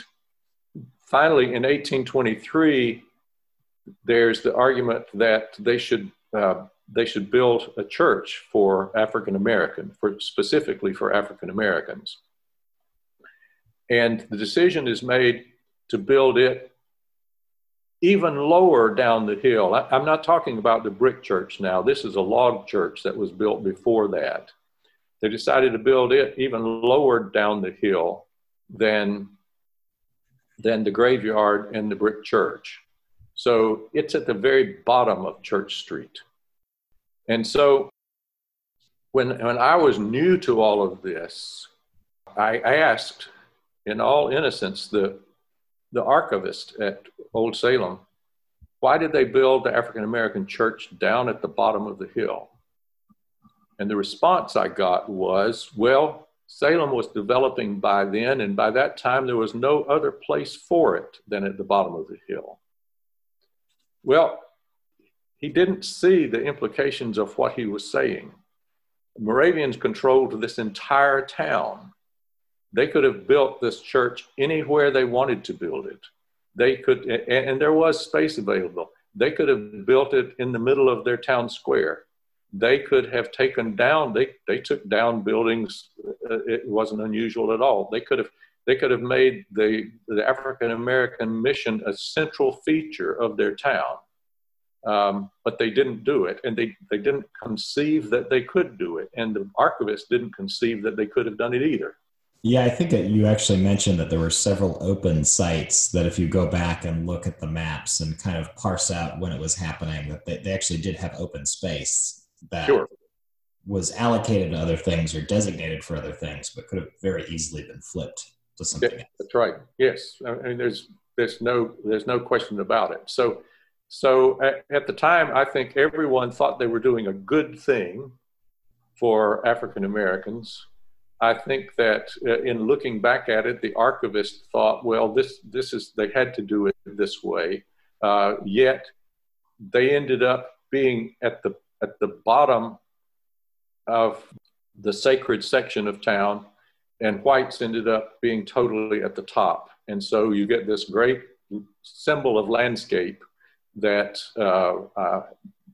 finally, in 1823, there's the argument that they should uh, they should build a church for African American, for specifically for African Americans. And the decision is made to build it even lower down the hill. I, am not talking about the brick church now. This is a log church that was built before that. They decided to build it even lower down the hill than, than the graveyard and the brick church. So it's at the very bottom of Church Street. And so when, when I was new to all of this, I asked, in all innocence, the, the archivist at Old Salem, why did they build the African American church down at the bottom of the hill? And the response I got was, well, Salem was developing by then, and by that time there was no other place for it than at the bottom of the hill. Well, he didn't see the implications of what he was saying. Moravians controlled this entire town. They could have built this church anywhere they wanted to build it. They could, and there was space available. They could have built it in the middle of their town square. They could have taken down. They they took down buildings. Uh, it wasn't unusual at all. They could have they could have made the the African American mission a central feature of their town. Um, but they didn't do it, and they they didn't conceive that they could do it, and the archivists didn't conceive that they could have done it either. Yeah, I think that you actually mentioned that there were several open sites that if you go back and look at the maps and kind of parse out when it was happening, that they, they actually did have open space that sure. was allocated to other things or designated for other things, but could have very easily been flipped to something. Yeah, that's right. Yes, I mean there's there's no there's no question about it. So so at, at the time, I think everyone thought they were doing a good thing for African Americans I think that uh, in looking back at it, the archivist thought, well, this this is they had to do it this way. Uh, yet they ended up being at the at the bottom of the sacred section of town, and whites ended up being totally at the top. And so you get this great symbol of landscape that uh, uh,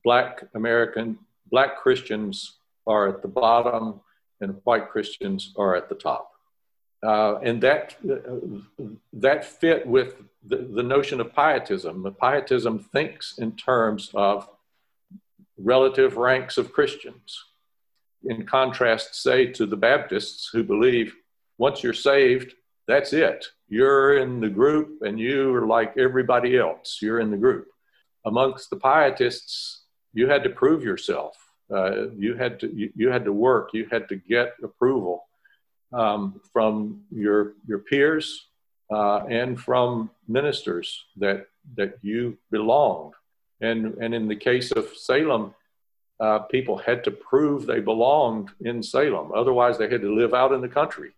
black American, black Christians are at the bottom and white Christians are at the top. Uh, and that, that fit with the, the notion of pietism. The pietism thinks in terms of relative ranks of Christians. In contrast, say, to the Baptists who believe once you're saved, that's it. You're in the group and you are like everybody else. You're in the group. Amongst the pietists, you had to prove yourself. Uh, you had to you, you, had to work. You had to get approval um, from your your peers uh, and from ministers that that you belonged. And and in the case of Salem, uh, people had to prove they belonged in Salem. Otherwise, they had to live out in the country.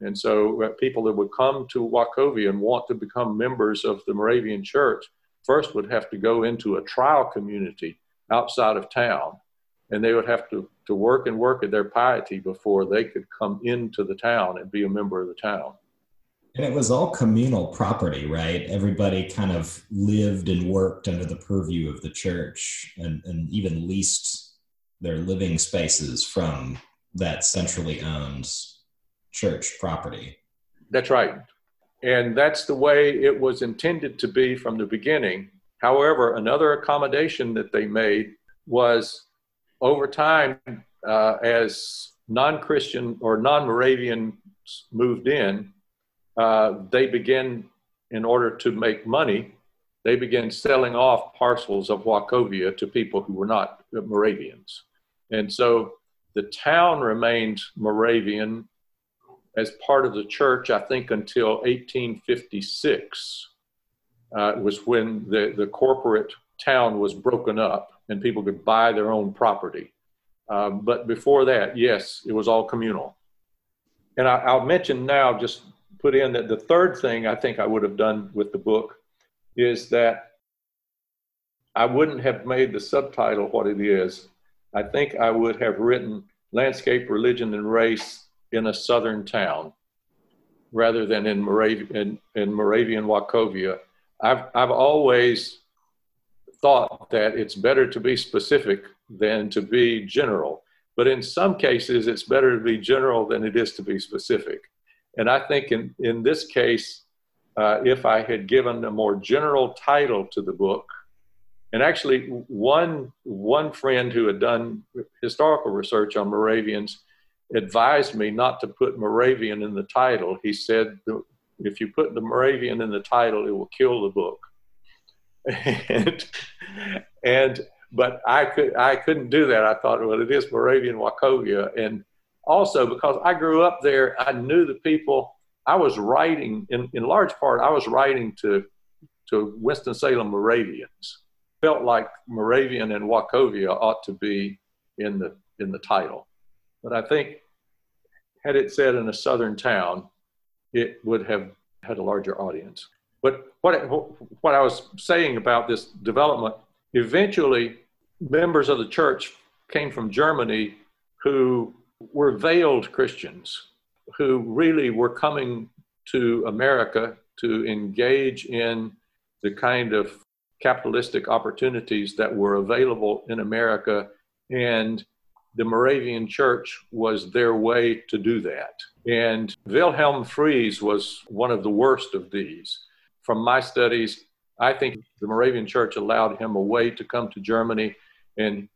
And so, uh, people that would come to Wachovia and want to become members of the Moravian Church first would have to go into a trial community outside of town, and they would have to, to work and work at their piety before they could come into the town and be a member of the town. And it was all communal property, right? Everybody kind of lived and worked under the purview of the church and, and even leased their living spaces from that centrally owned church property. That's right. And that's the way it was intended to be from the beginning. However, another accommodation that they made was over time, uh, as non Christian or non Moravian moved in, uh, they began, in order to make money, they began selling off parcels of Wachovia to people who were not Moravians. And so the town remained Moravian as part of the church, I think, until 1856. Uh, was when the, the corporate town was broken up and people could buy their own property. Uh, but before that, yes, it was all communal. And I, will mention now, just put in that the third thing I think I would have done with the book is that I wouldn't have made the subtitle what it is. I think I would have written Landscape, Religion, and Race in a southern town rather than in, Morav- in, in Moravian Wachovia. I've, I've always thought that it's better to be specific than to be general. But in some cases, it's better to be general than it is to be specific. And I think in, in this case, uh, if I had given a more general title to the book, and actually one, one friend who had done historical research on Moravians advised me not to put Moravian in the title. He said, if you put the Moravian in the title, it will kill the book. And, and but I could I couldn't do that. I thought, well, it is Moravian Wachovia, and also because I grew up there, I knew the people. I was writing in, in large part. I was writing to to Winston Salem Moravians. Felt like Moravian and Wachovia ought to be in the in the title, but I think had it said in a southern town, it would have had a larger audience. But what what I was saying about this development, eventually, members of the church came from Germany who were veiled Christians who really were coming to America to engage in the kind of capitalistic opportunities that were available in America. And the Moravian Church was their way to do that. And Wilhelm Fries was one of the worst of these. From my studies, I think the Moravian Church allowed him a way to come to Germany and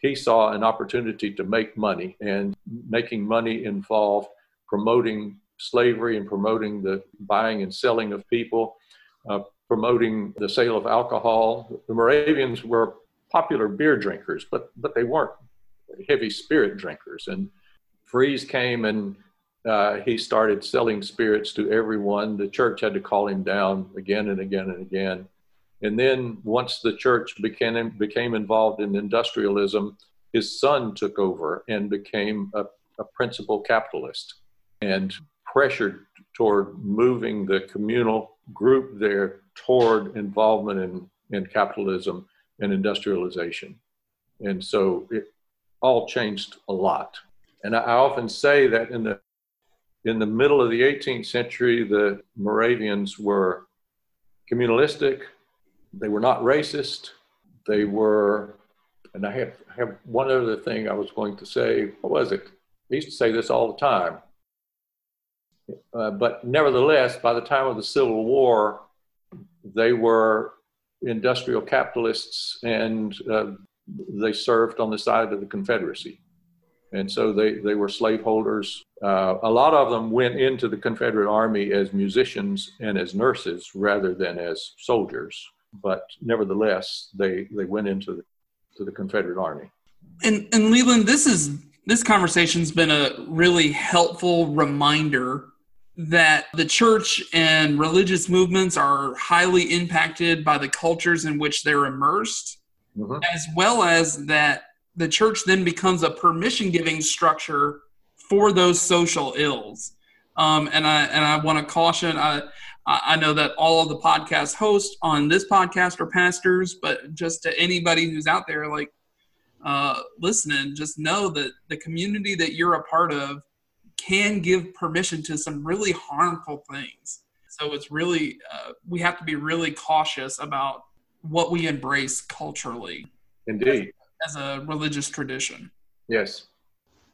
he saw an opportunity to make money, and making money involved promoting slavery and promoting the buying and selling of people, uh, promoting the sale of alcohol. The Moravians were popular beer drinkers, but but they weren't heavy spirit drinkers. And Fries came and uh, he started selling spirits to everyone. The church had to call him down again and again and again. And then once the church became, became involved in industrialism, his son took over and became a, a principal capitalist. And pressured toward moving the communal group there toward involvement in, in capitalism and industrialization. And so it all changed a lot. And I often say that in the in the middle of the 18th century, the Moravians were communalistic, they were not racist, they were, and I have, have one other thing I was going to say. What was it? I used to say this all the time. Uh, but nevertheless, by the time of the Civil War, they were industrial capitalists and uh, they served on the side of the Confederacy. And so they, they were slaveholders. Uh, a lot of them went into the Confederate Army as musicians and as nurses rather than as soldiers. But nevertheless, they, they went into the, to the Confederate Army. And, and Leland, this is this conversation's been a really helpful reminder that the church and religious movements are highly impacted by the cultures in which they're immersed, mm-hmm. as well as that the church then becomes a permission giving structure for those social ills. Um, and I and I want to caution. I I know that all of the podcast hosts on this podcast are pastors, but just to anybody who's out there, like uh, listening, just know that the community that you're a part of can give permission to some really harmful things. So it's really, uh, we have to be really cautious about what we embrace culturally. Indeed. As, as a religious tradition. Yes.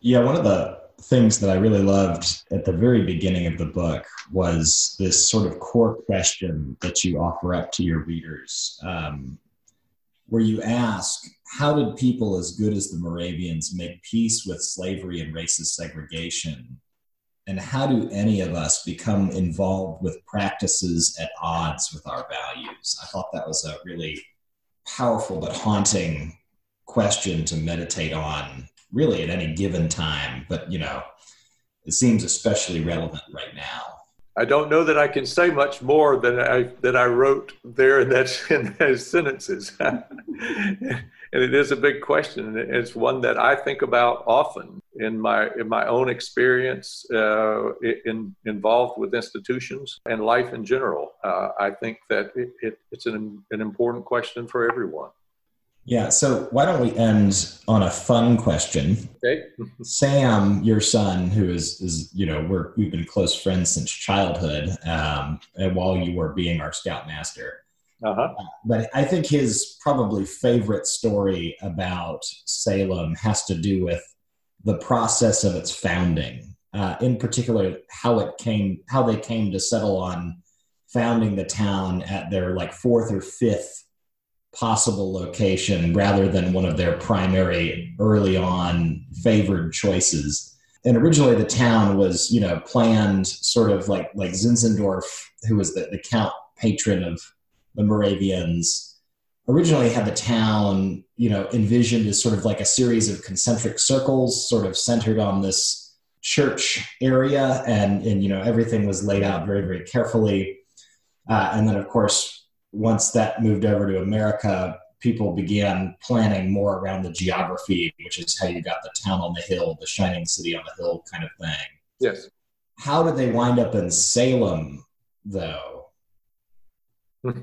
Yeah, one of the things that I really loved at the very beginning of the book was this sort of core question that you offer up to your readers, um, where you ask, How did people as good as the Moravians make peace with slavery and racist segregation? and how do any of us become involved with practices at odds with our values? I thought that was a really powerful but haunting question to meditate on, really at any given time. But, you know, it seems especially relevant right now. I don't know that I can say much more than I that I wrote there in that in those sentences. and it is a big question. It's one that I think about often in my in my own experience uh, in involved with institutions and life in general. Uh, I think that it, it, it's an an important question for everyone. Yeah. So why don't we end on a fun question? Okay. Sam, your son, who is is you know we're we've been close friends since childhood, um, and while you were being our scoutmaster. Uh-huh. But I think his probably favorite story about Salem has to do with the process of its founding. Uh, in particular, how it came, how they came to settle on founding the town at their like fourth or fifth possible location rather than one of their primary early on favored choices. And originally, the town was, you know, planned sort of like like Zinzendorf, who was the, the count patron of the Moravians originally had the town, you know, envisioned as sort of like a series of concentric circles, sort of centered on this church area, and and you know everything was laid out very very carefully. Uh, and then of course, once that moved over to America, people began planning more around the geography, which is how you got the town on the hill, the shining city on the hill kind of thing. Yes. How did they wind up in Salem, though?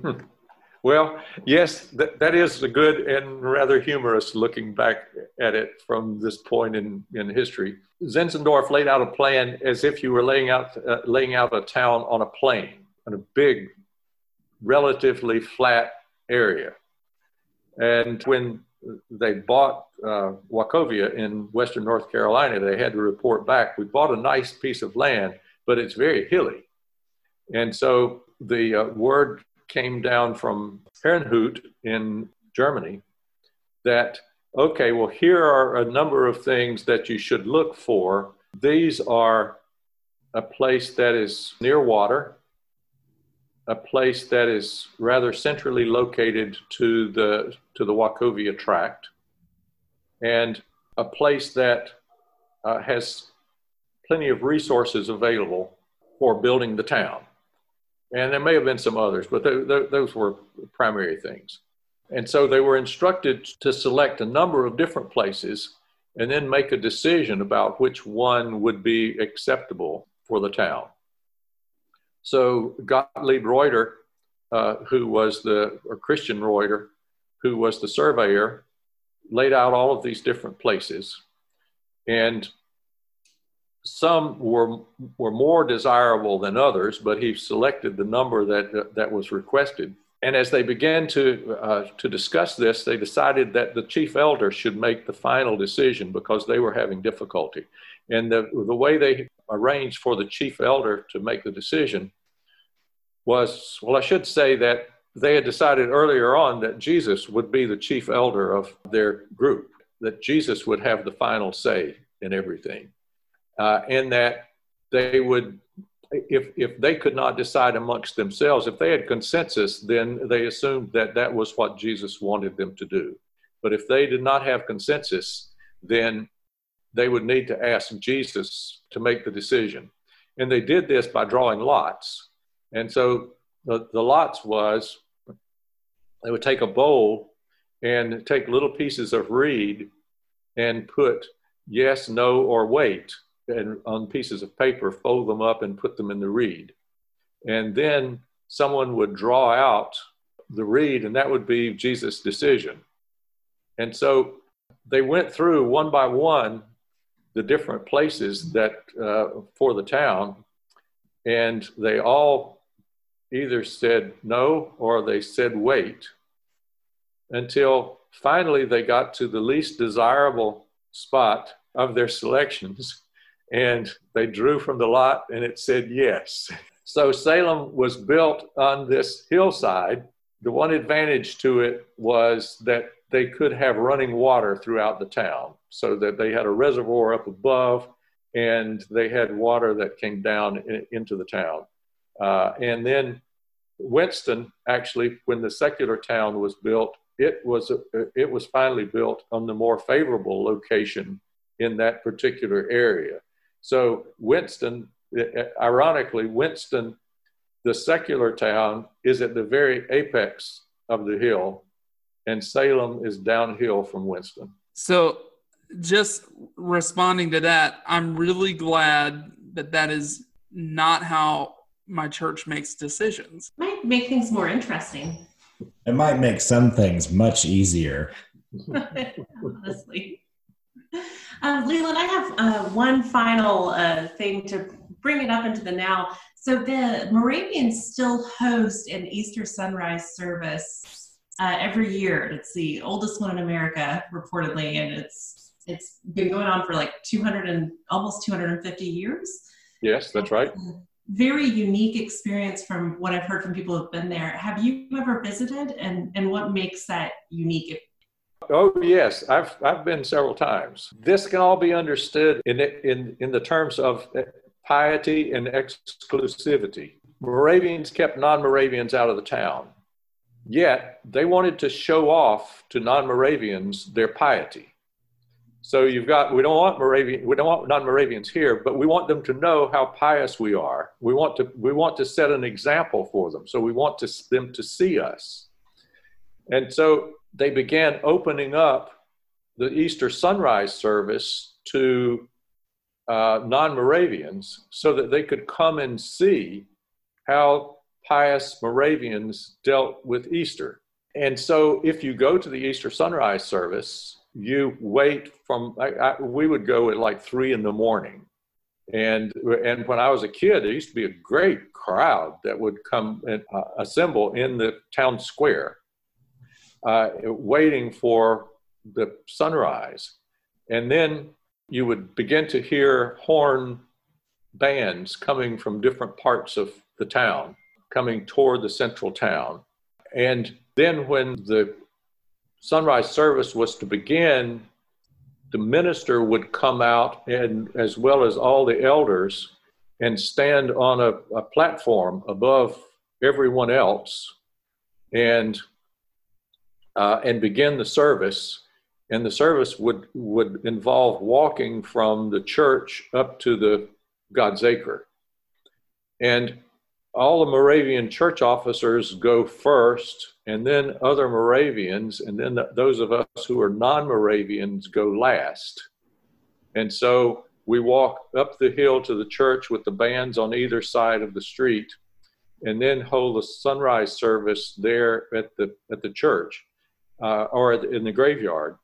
well, yes, that, that is a good and rather humorous looking back at it from this point in, in history. Zinzendorf laid out a plan as if you were laying out, uh, laying out a town on a plain, on a big, relatively flat area. And when they bought uh, Wachovia in western North Carolina, they had to report back, we bought a nice piece of land, but it's very hilly. And so the uh, word came down from Herrnhut in Germany that, okay, well, here are a number of things that you should look for. These are a place that is near water, a place that is rather centrally located to the, to the Wachovia tract, and a place that uh, has plenty of resources available for building the town and there may have been some others, but th- th- those were primary things. And so they were instructed to select a number of different places and then make a decision about which one would be acceptable for the town. So Gottlieb Reuter, uh, who was the, or Christian Reuter, who was the surveyor, laid out all of these different places. And some were, were more desirable than others, but he selected the number that, that was requested. And as they began to, uh, to discuss this, they decided that the chief elder should make the final decision because they were having difficulty. And the, the way they arranged for the chief elder to make the decision was well, I should say that they had decided earlier on that Jesus would be the chief elder of their group, that Jesus would have the final say in everything, uh, and that they would if if they could not decide amongst themselves, if they had consensus, then they assumed that that was what Jesus wanted them to do. But if they did not have consensus, then they would need to ask Jesus to make the decision. And they did this by drawing lots. And so the, the lots was they would take a bowl and take little pieces of reed and put yes, no, or wait and on pieces of paper, fold them up and put them in the reed. And then someone would draw out the reed, and that would be Jesus' decision. And so they went through one by one the different places that uh, for the town, and they all either said no or they said wait until finally they got to the least desirable spot of their selections and they drew from the lot and it said yes. So Salem was built on this hillside. The one advantage to it was that they could have running water throughout the town so that they had a reservoir up above and they had water that came down in, into the town. Uh, and then Winston, actually, when the secular town was built, it was, it was finally built on the more favorable location in that particular area. So Winston, ironically, Winston, the secular town, is at the very apex of the hill, and Salem is downhill from Winston. So, just responding to that, I'm really glad that that is not how my church makes decisions. Might make things more interesting. It might make some things much easier. Honestly. Uh, Leland, I have uh, one final uh, thing to bring it up into the now. So the Moravians still host an Easter sunrise service uh, every year. It's the oldest one in America, reportedly, and it's it's been going on for like 200 and almost 250 years. Yes, that's right. Very unique experience from what I've heard from people who've been there. Have you ever visited, and and what makes that unique? Oh yes, I've I've been several times. This can all be understood in in in the terms of piety and exclusivity. Moravians kept non-Moravians out of the town. Yet they wanted to show off to non-Moravians their piety. So you've got we don't want Moravian we don't want non-Moravians here, but we want them to know how pious we are. We want to we want to set an example for them. So we want to, them to see us. And so they began opening up the Easter sunrise service to uh, non Moravians so that they could come and see how pious Moravians dealt with Easter. And so if you go to the Easter sunrise service, you wait from, I, I, we would go at like three in the morning. And, and when I was a kid, there used to be a great crowd that would come and uh, assemble in the town square uh, waiting for the sunrise. And then you would begin to hear horn bands coming from different parts of the town, coming toward the central town. And then when the sunrise service was to begin, the minister would come out and as well as all the elders and stand on a, a platform above everyone else and uh, and begin the service. And the service would, would involve walking from the church up to the God's Acre. And all the Moravian church officers go first, and then other Moravians, and then the, those of us who are non Moravians go last. And so we walk up the hill to the church with the bands on either side of the street, and then hold a sunrise service there at the at the church uh, or in the graveyard.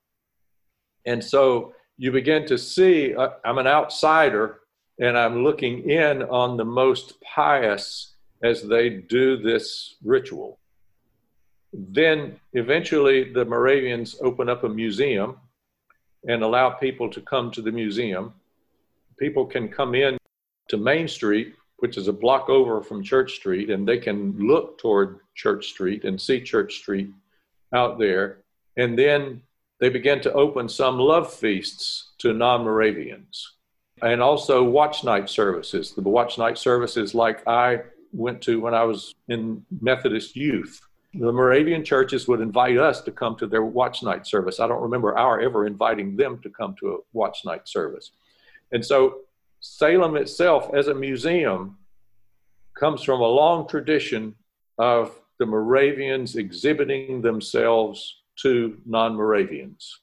And so you begin to see uh, I'm an outsider and I'm looking in on the most pious as they do this ritual. Then eventually the Moravians open up a museum and allow people to come to the museum. People can come in to Main Street, which is a block over from Church Street, and they can look toward Church Street and see Church Street out there. And then they begin to open some love feasts to non Moravians and also watch night services. The watch night services, like I went to when I was in Methodist youth. The Moravian churches would invite us to come to their watch night service. I don't remember our ever inviting them to come to a watch night service. And so Salem itself, as a museum, comes from a long tradition of the Moravians exhibiting themselves to non Moravians.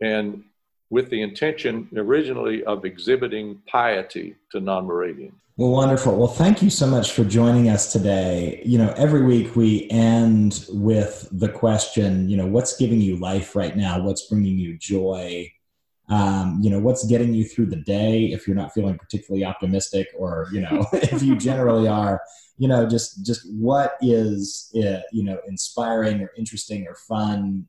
And with the intention originally of exhibiting piety to non Moravians. Well, wonderful. Well, thank you so much for joining us today. You know, every week we end with the question, you know, what's giving you life right now? What's bringing you joy? Um, you know, what's getting you through the day if you're not feeling particularly optimistic or, you know, if you generally are, you know, just, just what is, you know, inspiring or interesting or fun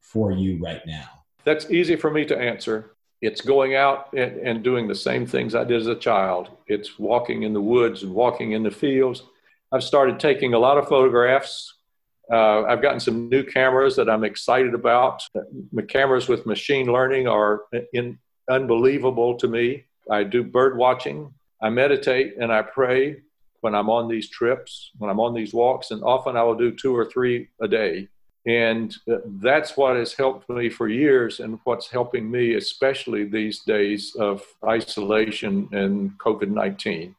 for you right now? That's easy for me to answer. It's going out and, and doing the same things I did as a child. It's walking in the woods and walking in the fields. I've started taking a lot of photographs. Uh, I've gotten some new cameras that I'm excited about. The cameras with machine learning are in, unbelievable to me. I do bird watching. I meditate and I pray when I'm on these trips, when I'm on these walks, and often I will do two or three a day. And uh, that's what has helped me for years, and what's helping me, especially these days of isolation and COVID 19.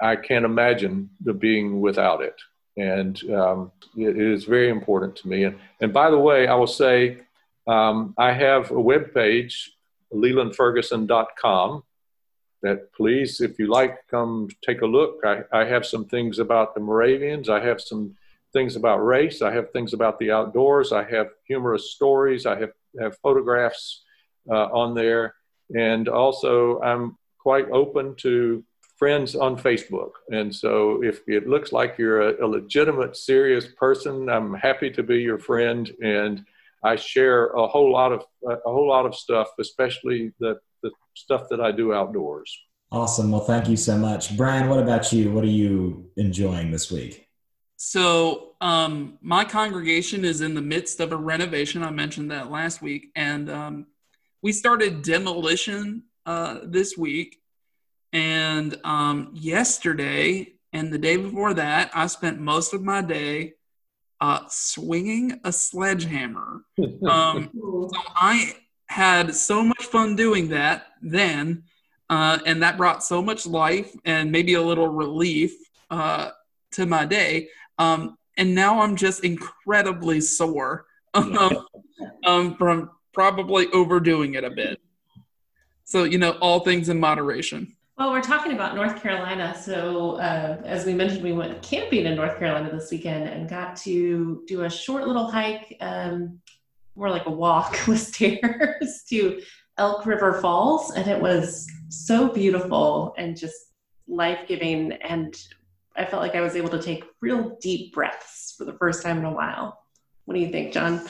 I can't imagine the being without it. And um, it is very important to me. And, and by the way, I will say um, I have a web page, lelandferguson.com, that please, if you like, come take a look. I, I have some things about the Moravians. I have some things about race. I have things about the outdoors. I have humorous stories. I have, have photographs uh, on there. And also, I'm quite open to friends on Facebook. And so, if it looks like you're a, a legitimate, serious person, I'm happy to be your friend. And I share a whole lot of a whole lot of stuff, especially the, the stuff that I do outdoors. Awesome. Well, thank you so much, Brian. What about you? What are you enjoying this week? So, um, my congregation is in the midst of a renovation. I mentioned that last week, and um, we started demolition uh, this week. And um, yesterday and the day before that, I spent most of my day uh, swinging a sledgehammer. Um, so I had so much fun doing that then, uh, and that brought so much life and maybe a little relief uh, to my day. Um, and now I'm just incredibly sore um, um, from probably overdoing it a bit. So, you know, all things in moderation. Well, we're talking about North Carolina. So, uh, as we mentioned, we went camping in North Carolina this weekend and got to do a short little hike, um, more like a walk with stairs to Elk River Falls. And it was so beautiful and just life giving. And I felt like I was able to take real deep breaths for the first time in a while. What do you think, John?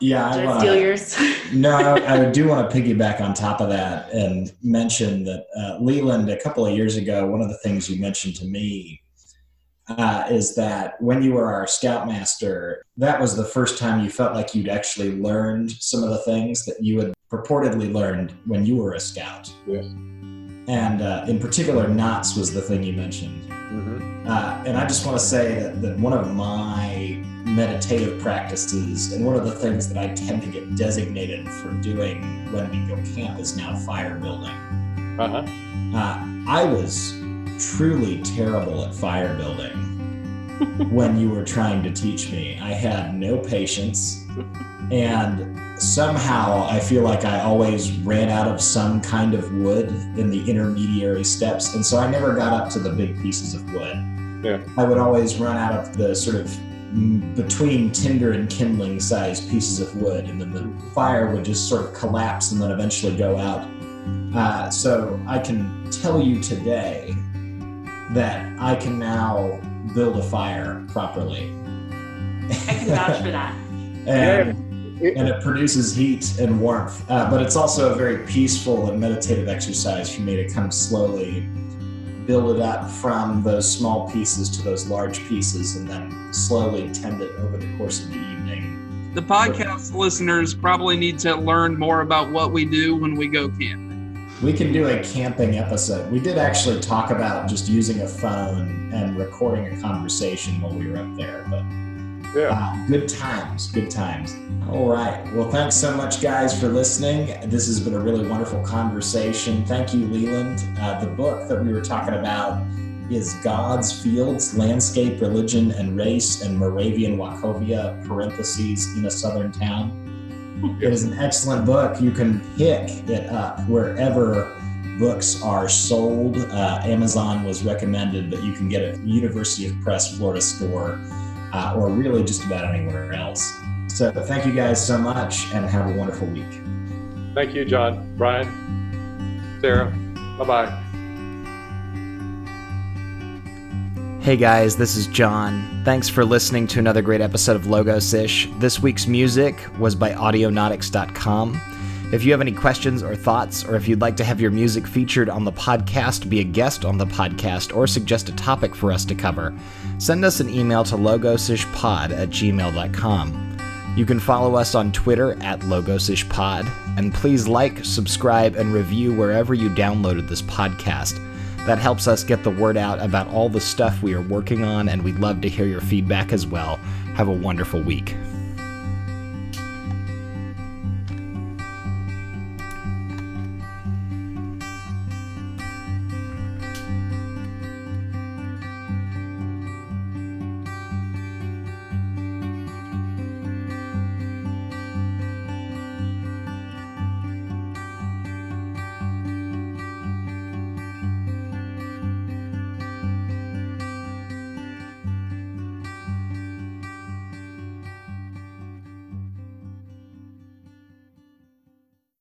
Yeah, Did I, I steal yours? no, I, I, do want to piggyback on top of that and mention that uh, Leland, a couple of years ago, one of the things you mentioned to me uh, is that when you were our scoutmaster, that was the first time you felt like you'd actually learned some of the things that you had purportedly learned when you were a scout. Yes. And uh, in particular, knots was the thing you mentioned. Mm-hmm. Uh, and I just want to say that, that one of my meditative practices and one of the things that I tend to get designated for doing when we go camp is now fire building. Uh-huh. Uh, I was truly terrible at fire building. when you were trying to teach me. I had no patience, and somehow I feel like I always ran out of some kind of wood in the intermediary steps, and so I never got up to the big pieces of wood. Yeah. I would always run out of the sort of mm, between tinder and kindling sized pieces of wood, and then the fire would just sort of collapse and then eventually go out. Uh, so I can tell you today that I can now build a fire properly. I can vouch for that. and, and it produces heat and warmth. Uh, but it's also a very peaceful and meditative exercise for me to kind of slowly build it up from those small pieces to those large pieces and then slowly tend it over the course of the evening. The podcast listeners probably need to learn more about what we do when we go camping. We can do a camping episode. We did actually talk about just using a phone and recording a conversation while we were up there, but Yeah. good times, good times. All right. Well, thanks so much, guys, for listening. This has been a really wonderful conversation. Thank you, Leland. Uh, the book that we were talking about is God's Fields, Landscape, Religion, and Race in Moravian Wachovia, parentheses, in a southern town. It is an excellent book. You can pick it up wherever books are sold. Uh, Amazon was recommended, but you can get it University of Press Florida store uh, or really just about anywhere else. So thank you guys so much and have a wonderful week. Thank you, John, Brian, Sarah. Bye bye. Hey guys, this is John. Thanks for listening to another great episode of Logos Ish. This week's music was by Audionautix.com. If you have any questions or thoughts, or if you'd like to have your music featured on the podcast, be a guest on the podcast, or suggest a topic for us to cover, send us an email to logosishpod at gmail.com. You can follow us on Twitter at logosishpod, and please like, subscribe, and review wherever you downloaded this podcast. That helps us get the word out about all the stuff we are working on, and we'd love to hear your feedback as well. Have a wonderful week.